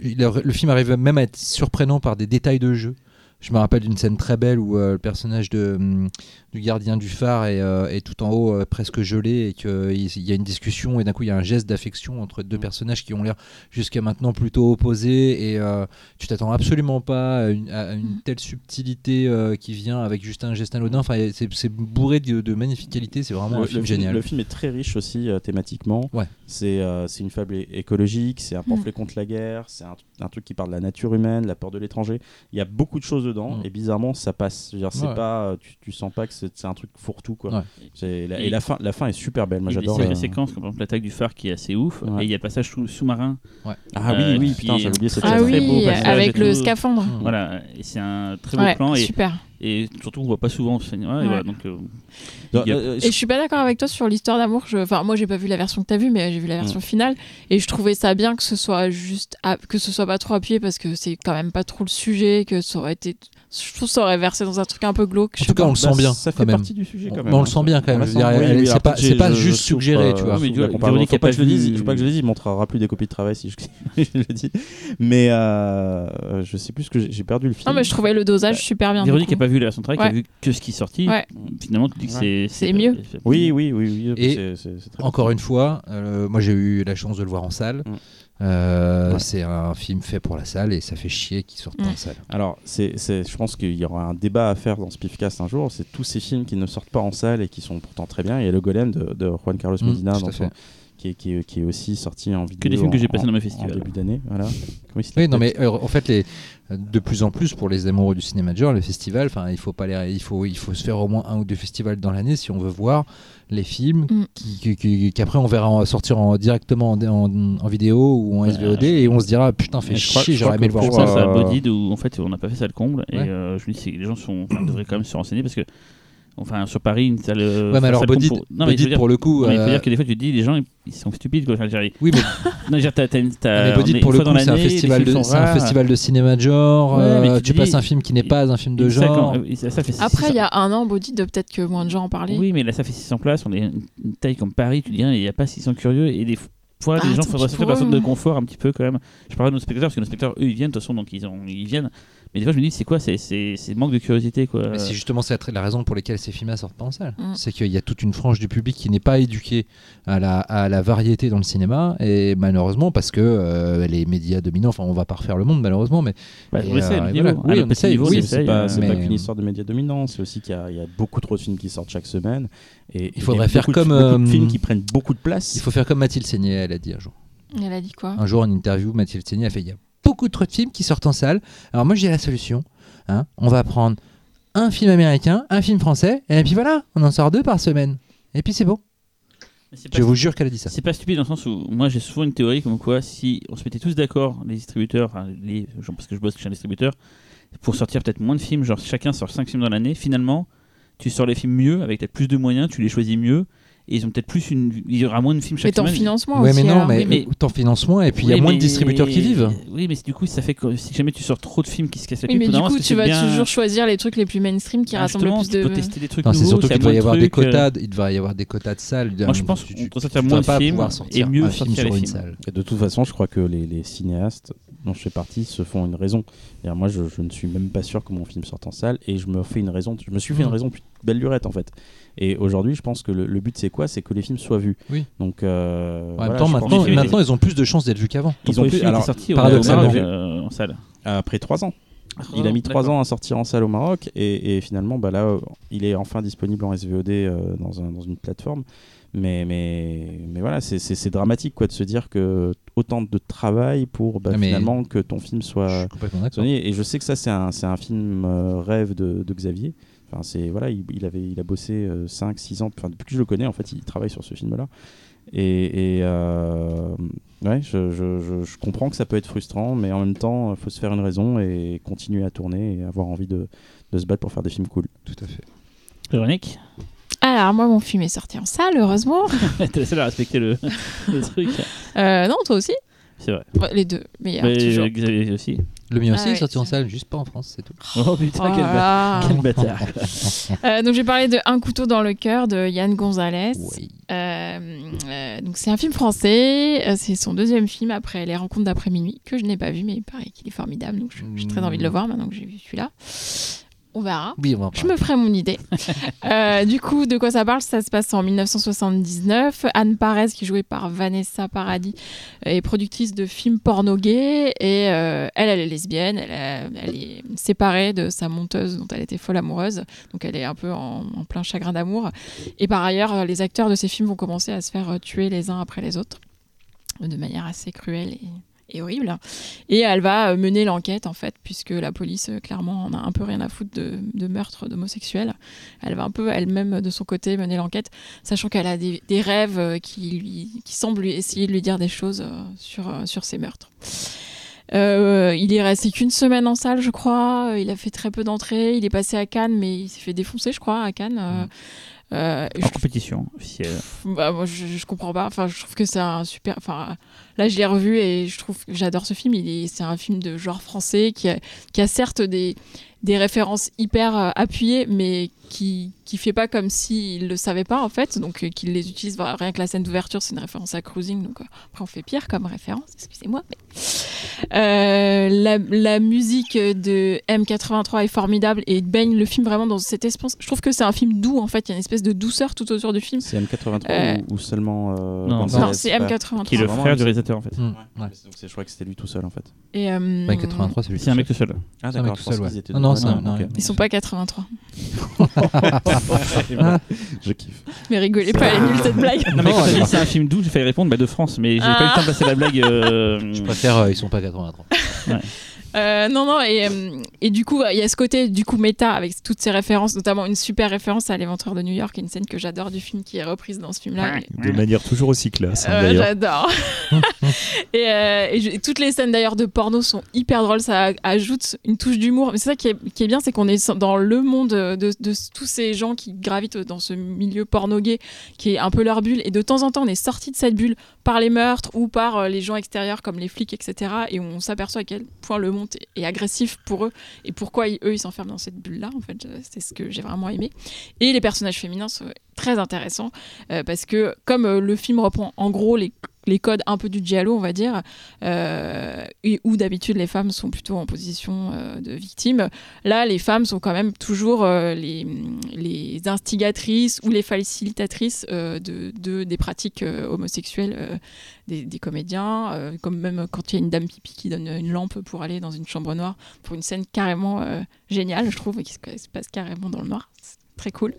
le film arrive même à être surprenant par des détails de jeu. Je me rappelle d'une scène très belle où euh, le personnage de, hum, du gardien du phare est, euh, est tout en haut, euh, presque gelé, et qu'il il y a une discussion, et d'un coup il y a un geste d'affection entre deux personnages qui ont l'air jusqu'à maintenant plutôt opposés, et euh, tu t'attends absolument pas à une, à une telle subtilité euh, qui vient avec juste un geste anodin. Enfin, c'est c'est bourré de, de magnifique qualité, c'est vraiment le, un film le génial. le film est très riche aussi euh, thématiquement. Ouais. C'est euh, c'est une fable écologique, c'est un pamphlet contre la guerre, c'est un, un truc qui parle de la nature humaine, la peur de l'étranger. Il y a beaucoup de choses dedans Mm. et bizarrement ça passe. C'est Ouais. pas, euh, tu, tu sens pas que c'est un truc fourre-tout quoi. Ouais. C'est- la- Et- et la fin, la fin est super belle. Moi il y a j'adore. des la- séquences, comme par exemple l'attaque du phare qui est assez ouf, Ouais. et il y a le passage sous- sous-marin. Ah Euh, oui, oui, qui putain, j'avais oublié cette Ah beau oui, passage avec le tout. scaphandre. Mm. Voilà, et c'est un très beau Ouais, plan, et, super. et surtout on voit pas souvent et voilà, donc euh, Euh, il y a- euh, Et je suis pas d'accord avec toi sur l'histoire d'amour. Je- Enfin, moi, j'ai pas vu la version que t'as vue, mais j'ai vu la version Mm. finale. Et je trouvais ça bien que ce soit juste, à- que ce soit pas trop appuyé parce que c'est quand même pas trop le sujet. Que ça aurait été, je trouve que ça aurait versé dans un truc un peu glauque. En tout cas, on le sent bah, bien Ça fait partie du sujet quand On- même. mais on le sent bien quand même. Sent, oui, oui, c'est pas- je- juste je suggéré, tu euh, vois. mais la Véronique Faut pas que je le dise, faut pas que je le dise, il montrera plus des copies de travail si je, je le dis. Mais euh, je sais plus ce que j'ai perdu le film. Non, mais je trouvais le dosage super bien. Véronique n'a pas vu la version de travail, qui a vu que ce qui est sorti. Ouais. Finalement, tu dis que c'est mieux. Oui, oui, oui, oui. Encore une fois, euh, moi j'ai eu la chance de le voir en salle. Euh, Ouais. C'est un film fait pour la salle et ça fait chier qu'il sorte Mm. en salle. Alors, c'est, je pense qu'il y aura un débat à faire dans ce Pifcast un jour. C'est tous ces films qui ne sortent pas en salle et qui sont pourtant très bien. Il y a Le Golem de, de Juan Carlos Mm, Medina, tout à dont fait. on- qui, est, qui, est, qui est aussi sorti en vidéo. Que des films que j'ai passés en- dans mes En festivals. début d'année. Voilà. Oui, non, mais euh, en fait, les, de plus en plus pour les amoureux du cinéma de genre, les festivals, enfin, il faut pas les, il faut, il faut se faire au moins un ou deux festivals dans l'année si on veut voir les films Mm. qui, qui- qui- qu'après on verra sortir en, directement en, en- en vidéo ou en SVOD je- et on se dira putain, fait je chier, je j'aurais aimé le voir en ça, salle. ça euh, Bodied où en fait on n'a pas fait ça le comble et euh, je me dis les gens sont devraient quand même se renseigner parce que enfin sur Paris une salle Ouais, mais alors Bodied, pour... non mais je Bodied, veux dire, pour le coup, non, mais il faut euh, dire que des fois tu te dis les gens ils, sont stupides quoi. Oui, mais, non, je veux dire, t'as, t'as, t'as- mais Bodied, on est pour le coup, c'est un festival, de, sont c'est un rares. festival de cinéma de genre. Ouais, mais euh, tu passes un film qui n'est pas un film de genre. ça, ça fait Après, 600 il y a un an, Body, de peut-être que moins de gens en parlaient. Oui, mais là, ça fait 600 places. On est une une taille comme Paris. Tu dis, hein, il n'y a pas 600 curieux. Et des fois, Ah, les gens faudrait sortir pour la zone de confort un petit peu quand même. Je parle de nos spectateurs parce que nos spectateurs, eux, ils viennent. De toute façon, donc ils, ont, ils viennent. Mais des fois, je me dis, c'est quoi C'est manque de curiosité, quoi. C'est justement cette- la raison pour laquelle ces films sortent pas en salle. Mm. C'est qu'il y a toute une frange du public qui n'est pas éduquée à la, à la variété dans le cinéma. Et malheureusement, parce que euh, les médias dominants, enfin, on va pas refaire le monde, malheureusement, mais Bah, Et, on essaie, euh, voilà. Oui, on on c'est pas, euh, c'est mais- pas qu'une histoire de médias dominants, c'est aussi qu'il y, a- il y a beaucoup trop de films qui sortent chaque semaine. Et, et faudrait et faire beaucoup de- comme, de euh, films qui prennent beaucoup de place. il faut faire comme Mathilde Seigné, elle a dit un jour. Elle a dit quoi? Un jour, en interview, Mathilde Seigné a fait il y a beaucoup trop de films qui sortent en salle. Alors moi, j'ai la solution. hein. On va prendre un film américain, un film français, et puis voilà, on en sort deux par semaine. Et puis c'est pas Je vous jure qu'elle a dit ça. C'est pas stupide dans le sens où moi j'ai souvent une théorie comme quoi si on se mettait tous d'accord, les distributeurs, enfin, les, genre, parce que je bosse chez un distributeur, pour sortir peut-être moins de films, genre chacun sort 5 films dans l'année, finalement tu sors les films mieux, avec peut-être plus de moyens, tu les choisis mieux, et ils ont peut-être plus une. Il y aura moins de films Mais chaque t'en semaine. financement Ouais, aussi. mais non, mais, mais- t'en finances moins, et puis il y a moins de mais- distributeurs qui vivent. Oui, mais du coup, ça fait que si jamais tu sors trop de films qui se cassent la Oui, mais du coup, que tu vas bien- toujours choisir les trucs les plus mainstream qui Ah, rassemblent le plus tu peux de. tester des trucs Non, c'est surtout qu'il devrait y moins de avoir des euh, quotas, il devrait y avoir des quotas de salles. Moi, je pense Tu- qu'on tu- doit tu moins de pas films pouvoir et sortir mieux un film sortir sur une salle. De toute façon, je crois que les, cinéastes dont je fais partie se font une raison. Moi, je, ne suis même pas sûr que mon film sorte en salle et je me fais une raison. Je me suis fait une raison depuis belle lurette en fait. Et aujourd'hui, je pense que le, le but c'est quoi? C'est que les films soient vus. Oui. Donc, euh, En voilà, même temps, je pense maintenant, que- maintenant, ils ont plus de chances d'être vus qu'avant. Ils ont plus- alors, sorti au paradoxalement. Maroc, euh, en salle. après trois ans. Il a mis trois ans à sortir en salle au Maroc et, et finalement, bah là, euh, il est enfin disponible en SVOD euh, dans, un- dans une plateforme. Mais, mais, mais voilà, c'est- dramatique quoi, de se dire que autant de travail pour bah, Ah, finalement que ton film Je soit suis complètement. Et je sais que ça, c'est un, c'est un film euh, rêve de, de Xavier. Enfin, c'est voilà, il, il avait, il a bossé 5-6 ans. Enfin, depuis que je le connais, en fait, il travaille sur ce film-là. Et, et, euh, ouais, je, je- je- je comprends que ça peut être frustrant, mais en même temps, il faut se faire une raison et continuer à tourner et avoir envie de, de se battre pour faire des films cool. Tout à fait. Véronique Alors, moi, mon film est sorti en salle, heureusement. T'es la seule à respecter le, le truc. Euh, non, toi aussi C'est vrai. Ouais, Les deux, meilleurs, Mais toujours. Xavier aussi. Le mien Ah aussi est ouais, sorti en salle, juste pas en France, c'est tout. Oh putain, Oh quel, ba- quel bâtard. Euh, donc, j'ai parlé de Un couteau dans le cœur de Yann Gonzalez. Oui. Euh, euh, donc c'est un film français, euh, c'est son deuxième film après Les Rencontres d'après minuit que je n'ai pas vu mais il paraît qu'il est formidable donc je- j'ai très envie de le voir maintenant que j'ai vu celui-là. On verra. Oui, on Je me ferai mon idée. Euh, du coup, de quoi ça parle? Ça se passe en 1979. Anne Parez, qui est jouée par Vanessa Paradis, est productrice de films porno gays. Et euh, elle, elle est lesbienne. Elle, a- elle est séparée de sa monteuse dont elle était folle amoureuse. Donc elle est un peu en, en plein chagrin d'amour. Et par ailleurs, euh, les acteurs de ces films vont commencer à se faire euh, tuer les uns après les autres. De manière assez cruelle et, et horrible. Et elle va euh, mener l'enquête, en fait, puisque la police, euh, clairement, en a un peu rien à foutre de, meurtre d'homosexuels. Elle va un peu elle-même, de son côté, mener l'enquête, sachant qu'elle a des, rêves euh, qui, lui, qui semblent lui essayer de lui dire des choses euh, sur, euh, sur ces meurtres. Euh, il est resté qu'une semaine en salle, je crois. Il a fait très peu d'entrées. Il est passé à Cannes, mais il s'est fait défoncer, je crois, à Cannes. Euh, euh, En compétition officielle. bah, moi, je, je comprends pas. Enfin, je trouve que c'est un super. Enfin, là, je l'ai revu et je trouve que j'adore ce film. Il est, c'est un film de genre français qui a, qui a certes des, des références hyper euh, appuyées, mais qui qui fait pas comme s'il le savait pas en fait, donc euh, qu'il les utilise. Voilà, rien que la scène d'ouverture, c'est une référence à Cruising, donc euh, après on fait pire comme référence, excusez-moi. Mais... Euh, la, la musique de M83 est formidable et baigne le film vraiment dans cette espèce. Je trouve que c'est un film doux en fait, il y a une espèce de douceur tout autour du film. C'est M83 Euh, ou, ou seulement. euh, Non, Non, c'est frère M83. Qui est le frère du réalisateur en fait. Mm, Ouais. ouais. Donc c'est- je crois que c'était lui tout seul en fait. Et, euh, Ouais, 83, c'est lui. C'est un mec tout seul. Ah C'est un mec tout seul, ouais. Non, non, non, ok. Ils sont pas 83. Je kiffe. Mais rigolez pas, elle est nulle cette blague. Non, mais Non, quand t'as elle est dit c'est un film doux, j'ai failli répondre bah, de France, mais j'ai pas eu le temps de passer la blague. euh, Je préfère, euh, ils sont pas 83. Euh, non, non, et, euh, et du coup, il y a ce côté du coup méta avec toutes ces références, notamment une super référence à l'éventreur de New York, une scène que j'adore du film qui est reprise dans ce film-là. De manière toujours aussi classe, hein, Euh, d'ailleurs. j'adore. et, euh, et je- et toutes les scènes d'ailleurs de porno sont hyper drôles, ça a- ajoute une touche d'humour. Mais c'est ça qui est, qui est bien, c'est qu'on est dans le monde de, de tous ces gens qui gravitent dans ce milieu porno gay, qui est un peu leur bulle. Et de temps en temps, on est sorti de cette bulle par les meurtres ou par les gens extérieurs comme les flics, etc. Et on s'aperçoit à quel point le monde est agressif pour eux et pourquoi eux ils s'enferment dans cette bulle-là. En fait, Euh, c'est ce que j'ai vraiment aimé. Et les personnages féminins sont très intéressants euh, parce que comme euh, le film reprend en gros les, codes un peu du giallo, on va dire, euh, et où d'habitude les femmes sont plutôt en position de victime, là les femmes sont quand même toujours les, instigatrices ou les facilitatrices de, de- des pratiques homosexuelles des, comédiens, comme même quand il y a une dame pipi qui donne une lampe pour aller dans une chambre noire, pour une scène carrément géniale, je trouve, qui se passe carrément dans le noir. C'est très cool.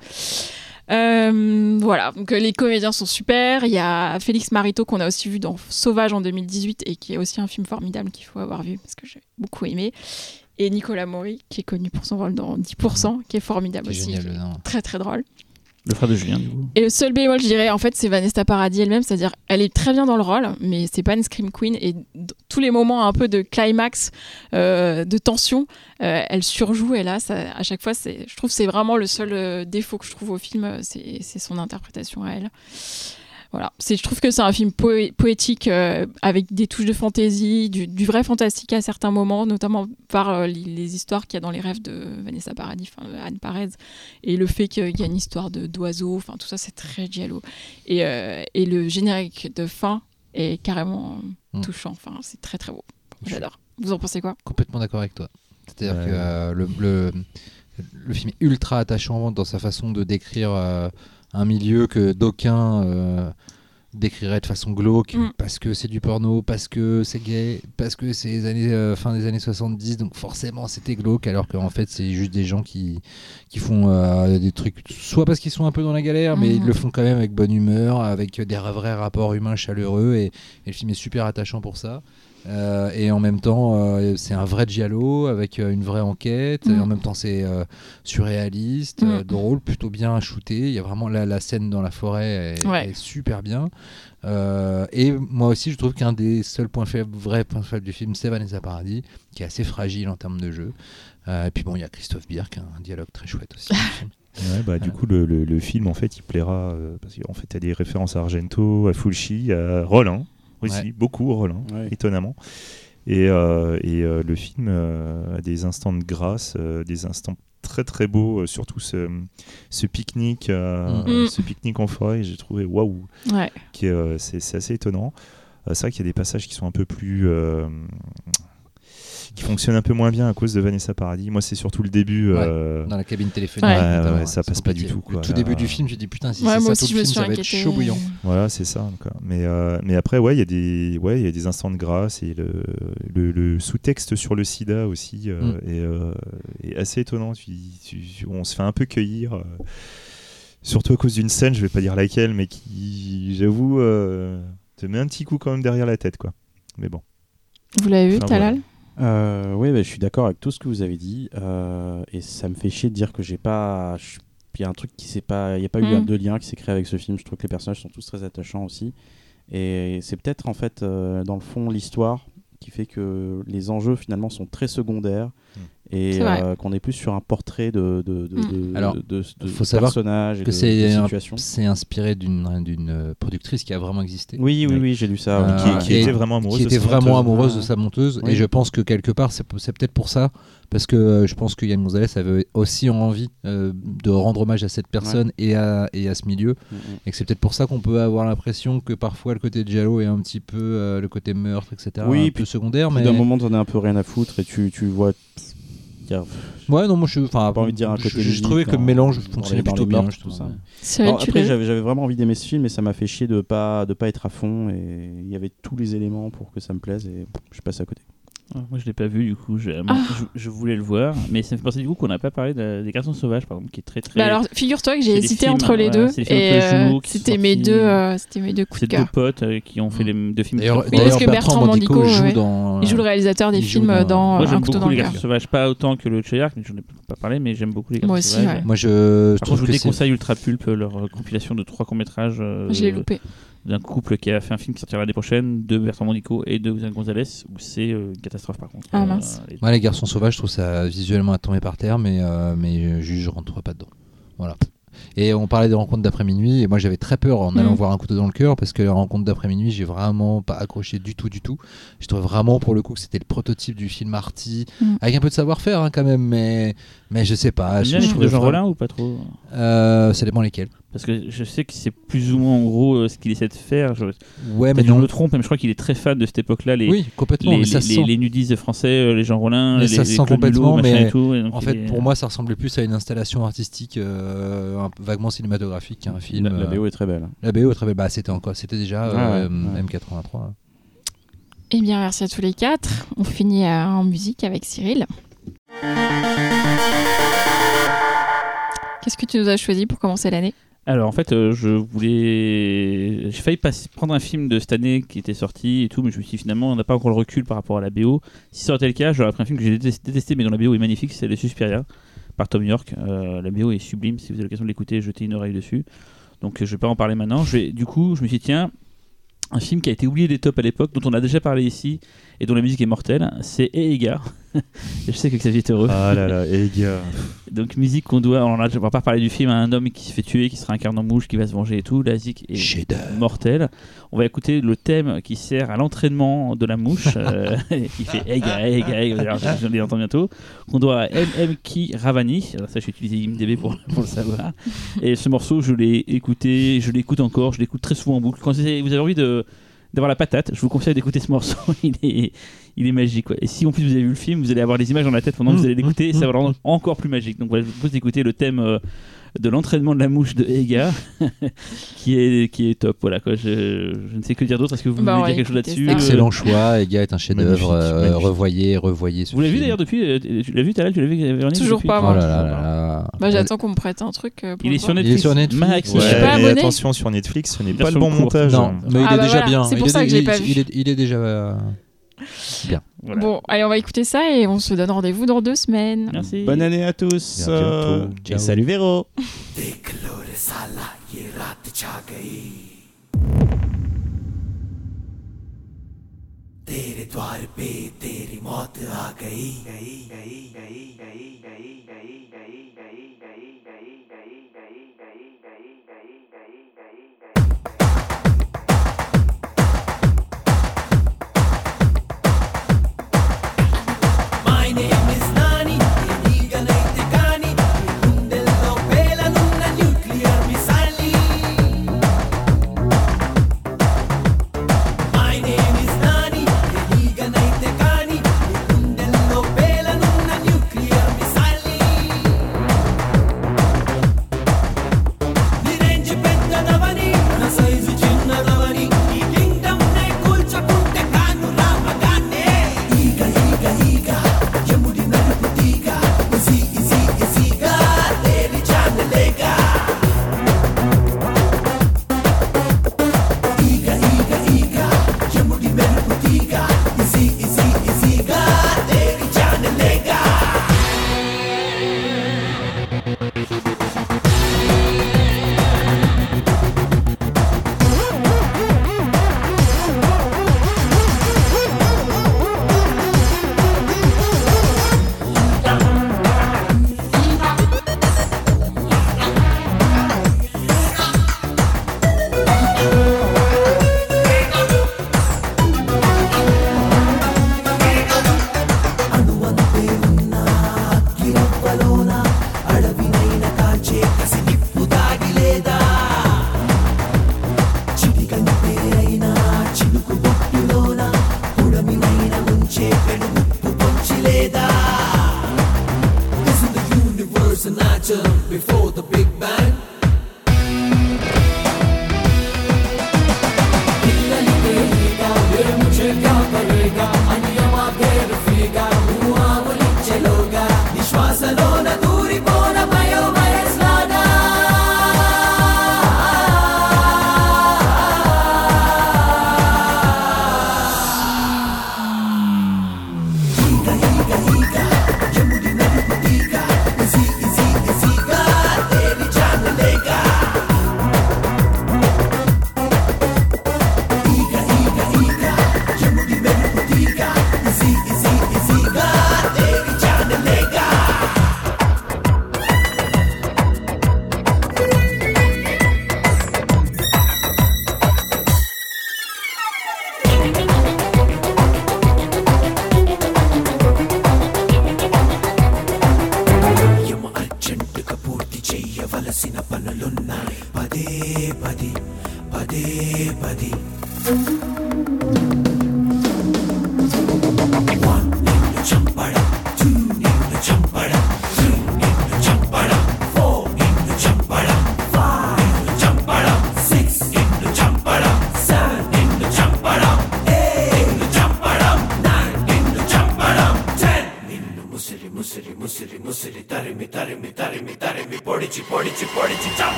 Euh, voilà, donc euh, les comédiens sont super. Il y a Félix Marito qu'on a aussi vu dans Sauvage en 2018 et qui est aussi un film formidable qu'il faut avoir vu parce que j'ai beaucoup aimé. Et Nicolas Maury qui est connu pour son rôle dans 10%, qui est formidable aussi, génial qui est dedans. très très drôle. Le frère de Julien, du coup. Et le seul bémol, je dirais, en fait, c'est Vanessa Paradis elle-même, c'est-à-dire, elle est très bien dans le rôle, mais c'est pas une scream queen. Et tous les moments un peu de climax, euh, de tension, euh, elle surjoue. Et là, à chaque fois, je trouve, c'est vraiment le seul euh, défaut que je trouve au film, c'est son interprétation à elle. Voilà, c'est, je trouve que c'est un film poé- poétique euh, avec des touches de fantaisie, du, du vrai fantastique à certains moments, notamment par euh, les, les histoires qu'il y a dans les rêves de Vanessa Paradis, Anne Parez, et le fait qu'il y a une histoire de d'oiseaux, enfin tout ça c'est très giallo. Et, euh, et le générique de fin est carrément Mm. touchant, enfin c'est très très beau. J'adore. Vous en pensez quoi? Complètement d'accord avec toi. C'est-à-dire Ouais. que euh, le, le, le film est ultra attachant dans sa façon de décrire euh, un milieu que d'aucuns euh, décriraient de façon glauque Mm. parce que c'est du porno, parce que c'est gay, parce que c'est les années, euh, fin des années 70, donc forcément c'était glauque, alors qu'en fait c'est juste des gens qui, qui font euh, des trucs, soit parce qu'ils sont un peu dans la galère, mais ils le font quand même avec bonne humeur, avec des vrais rapports humains chaleureux, et, et le film est super attachant pour ça. Euh, et en même temps, euh, c'est un vrai giallo avec euh, une vraie enquête. Mm. Et en même temps, c'est surréaliste, Mm. drôle, plutôt bien shooté. Il y a vraiment la, la scène dans la forêt est, Ouais. est super bien. Et moi aussi, je trouve qu'un des seuls points faibles, vrais points faibles du film, c'est Vanessa Paradis, qui est assez fragile en termes de jeu. Et puis bon, il y a Christophe Birk, un dialogue très chouette aussi. Ouais, bah, Du coup, le, le- le film, en fait, il plaira euh, parce qu'en fait, il y a des références à Argento, à Fulci, à Rollin aussi, Ouais. beaucoup Ouais. étonnamment. Et, euh, et euh, le film euh, a des instants de grâce, euh, des instants très très beaux, euh, surtout ce, ce pique-nique, euh, Mm. ce pique-nique en forêt. J'ai trouvé waouh, Ouais. qui est, euh, c'est c'est assez étonnant. Euh, c'est vrai qu'il y a des passages qui sont un peu plus euh, qui fonctionnent un peu moins bien à cause de Vanessa Paradis. Moi, c'est surtout le début. Ouais. euh, Dans la cabine téléphonique. Ouais. Ouais, ça passe pas du tout, quoi. Le tout début du film, j'ai dit putain, si Ouais, c'est moi ça aussi tout je le me film, suis ça va être chaud bouillant. Voilà, c'est ça. quoi. Mais, euh, mais après, ouais, il y a des, ouais, il y a des instants de grâce et le, le, le sous-texte sur le SIDA aussi euh, Mm. est, euh, est assez étonnant. Tu- tu- on se fait un peu cueillir, euh, surtout à cause d'une scène, je vais pas dire laquelle, mais qui, j'avoue, euh, te met un petit coup quand même derrière la tête, quoi. Mais bon. Vous l'avez vu, Talal Euh, oui, bah, je suis d'accord avec tout ce que vous avez dit. euh, et ça me fait chier de dire que j'ai pas. Il y a un truc qui s'est pas. Il n'y a pas eu Mm. de lien qui s'est créé avec ce film. Je trouve que les personnages sont tous très attachants aussi. Et c'est peut-être en fait, euh, dans le fond, l'histoire qui fait que les enjeux finalement sont très secondaires. Mm. Et euh, qu'on est plus sur un portrait de, de, de, Mm. de- Alors, de, de- de faut savoir personnages et que de, c'est de. C'est inspiré d'une d'une euh, productrice qui a vraiment existé. Oui, oui, Oui. oui, j'ai lu ça. Euh, qui, était vraiment amoureuse qui de était sa vraiment monteuse. amoureuse de sa monteuse Oui. et je pense que quelque part c'est c'est peut-être pour ça parce que euh, je pense que Yann Gonzalez avait aussi envie euh, de rendre hommage à cette personne et, à, et à ce milieu Mm, mm. et que c'est peut-être pour ça qu'on peut avoir l'impression que parfois le côté de est un petit peu euh, le côté meurtre etc Oui, un puis- peu secondaire Puis mais D'un moment, t'en as un peu rien à foutre et tu, tu vois. Y a- ouais non moi je enfin pas envie de dire un je- côté je, je ludique trouvais que le mélange fonctionnait plutôt bien je tout ça. Alors, après, j'avais j'avais vraiment envie d'aimer ce film et ça m'a fait chier de pas de pas être à fond et il y avait tous les éléments pour que ça me plaise et je passe à côté. Ah, Moi, je l'ai pas vu, du coup, je, Ah. je, je voulais le voir, mais ça me fait penser du coup qu'on n'a pas parlé de- des garçons sauvages, par exemple, qui est très très. Bah alors, figure-toi que j'ai hésité films, entre les voilà, deux et euh, c'était mes deux, euh, c'était mes deux coups c'est de deux cœur. potes euh, qui ont fait les deux films. D'ailleurs, Oui, parce que Bertrand Mandico, joue ouais. dans Il joue le réalisateur des films dans- dans, Moi, Un j'aime couteau beaucoup dans les le cœur. garçons sauvages, pas autant que le Chayark, mais j'en ai pas parlé, mais j'aime beaucoup les garçons Moi aussi, sauvages. ouais. moi je, je Par contre, je vous déconseille Ultra Pulp, leur euh, compilation de trois courts-métrages euh, Je l'ai loupé. D'un couple qui a fait un film qui sortira l'année prochaine, de Bertrand Mandico et de Xavier Gonzalez, où c'est euh, une catastrophe par contre. Ah, mince. les- Ouais, les garçons sauvages, je trouve ça visuellement à tomber par terre, mais, euh, mais euh, juste, je rentre pas dedans. Voilà. Et on parlait des rencontres d'après minuit, et moi j'avais très peur en allant Mm. voir un couteau dans le cœur, parce que la rencontre d'après minuit, j'ai vraiment pas accroché du tout, du tout. Je trouvais vraiment pour le coup que c'était le prototype du film Arty, Mm. avec un peu de savoir-faire hein, quand même, mais, mais je sais pas. Je, je les films de Jean vraiment- Rollin ou pas trop? Euh, ça dépend lesquels. Parce que je sais que c'est plus ou moins en gros euh, ce qu'il essaie de faire. Je, Ouais, mais peut-être je non. me trompe, mais je crois qu'il est très fan de cette époque-là. Les, Oui, complètement, les, mais ça les, se les- sent. les nudistes français, euh, les Jean Rollin, Mais les, ça se sent complètement, mais et tout, et En fait, est- pour moi, ça ressemblait plus à une installation artistique euh, un vaguement cinématographique qu'un film. La, la BO est très belle. La BO est très belle. Bah, c'était encore, c'était déjà euh, Ouais, ouais. M83. hein. Eh bien, merci à tous les quatre. On finit euh, en musique avec Cyril. Qu'est-ce que tu nous as choisi pour commencer l'année? Alors en fait, euh, je voulais. J'ai failli prendre un film de cette année qui était sorti et tout, mais je me suis dit finalement, on n'a pas encore le recul par rapport à la BO. Si ça aurait été le cas, j'aurais pris un film que j'ai détesté, mais dont la BO est magnifique, c'est Le Suspiria par Tom York. Euh, la BO est sublime, si vous avez l'occasion de l'écouter, jetez une oreille dessus. Donc euh, je vais pas en parler maintenant. Je vais, du coup, je me suis dit, tiens, un film qui a été oublié des tops à l'époque, dont on a déjà parlé ici et dont la musique est mortelle, c'est Ega. Je sais que Xavier est heureux. Ah là là, et les gars. Donc musique qu'on doit, on ne va pas parler du film, un homme qui se fait tuer, qui sera incarné en mouche, qui va se venger et tout. La musique est mortelle. On va écouter le thème qui sert à l'entraînement de la mouche, euh, qui fait Ega, Ega, alors, je l'ai entendu bientôt, qu'on doit à MM Ki Ravani. Alors ça, j'ai utilisé IMDB pour, pour le savoir. Et ce morceau, je l'ai écouté, je l'écoute encore, je l'écoute très souvent en boucle. Quand vous avez vous avez envie de d'avoir la patate, je vous conseille d'écouter ce morceau. Il est, il est magique. quoi. Et si en plus vous avez vu le film, vous allez avoir les images dans la tête pendant que vous allez l'écouter, et ça va le rendre encore plus magique. Donc voilà, je vous propose d'écouter le thème euh, de l'entraînement de la mouche de Ega, qui est qui est top. Voilà quoi. Je, je ne sais que dire d'autre. Est-ce que vous Bah, voulez on dire quelque chose là-dessus. Euh, Excellent choix. Ega est un chef-d'œuvre. Magnifique, euh, revoyez, revoyez ce Vous l'avez vu d'ailleurs depuis euh, Tu l'as vu, Talal Tu l'as vu, Véronique Toujours depuis pas, Oh moi. là là là là. Bah, J'attends qu'on me prête un truc. pour Il est sur. Netflix. Il est sur Netflix. Max. Je suis Ouais, pas abonné. attention sur Netflix, ce n'est pas le bon montage. Non, mais il Ah est bah déjà bien. c'est pour ça que je l'ai pas vu. Il est déjà. euh, Voilà. Bon, allez, on va écouter ça et on se donne rendez-vous dans deux semaines. Merci. Bonne année à tous. Et à bientôt. euh, Ciao. et salut Véro. देख लो रे साला ये रात छा गई तेरे द्वार पे तेरी मौत आ गई गई गई गई गई गई गई गई गई गई गई गई गई गई गई गई गई गई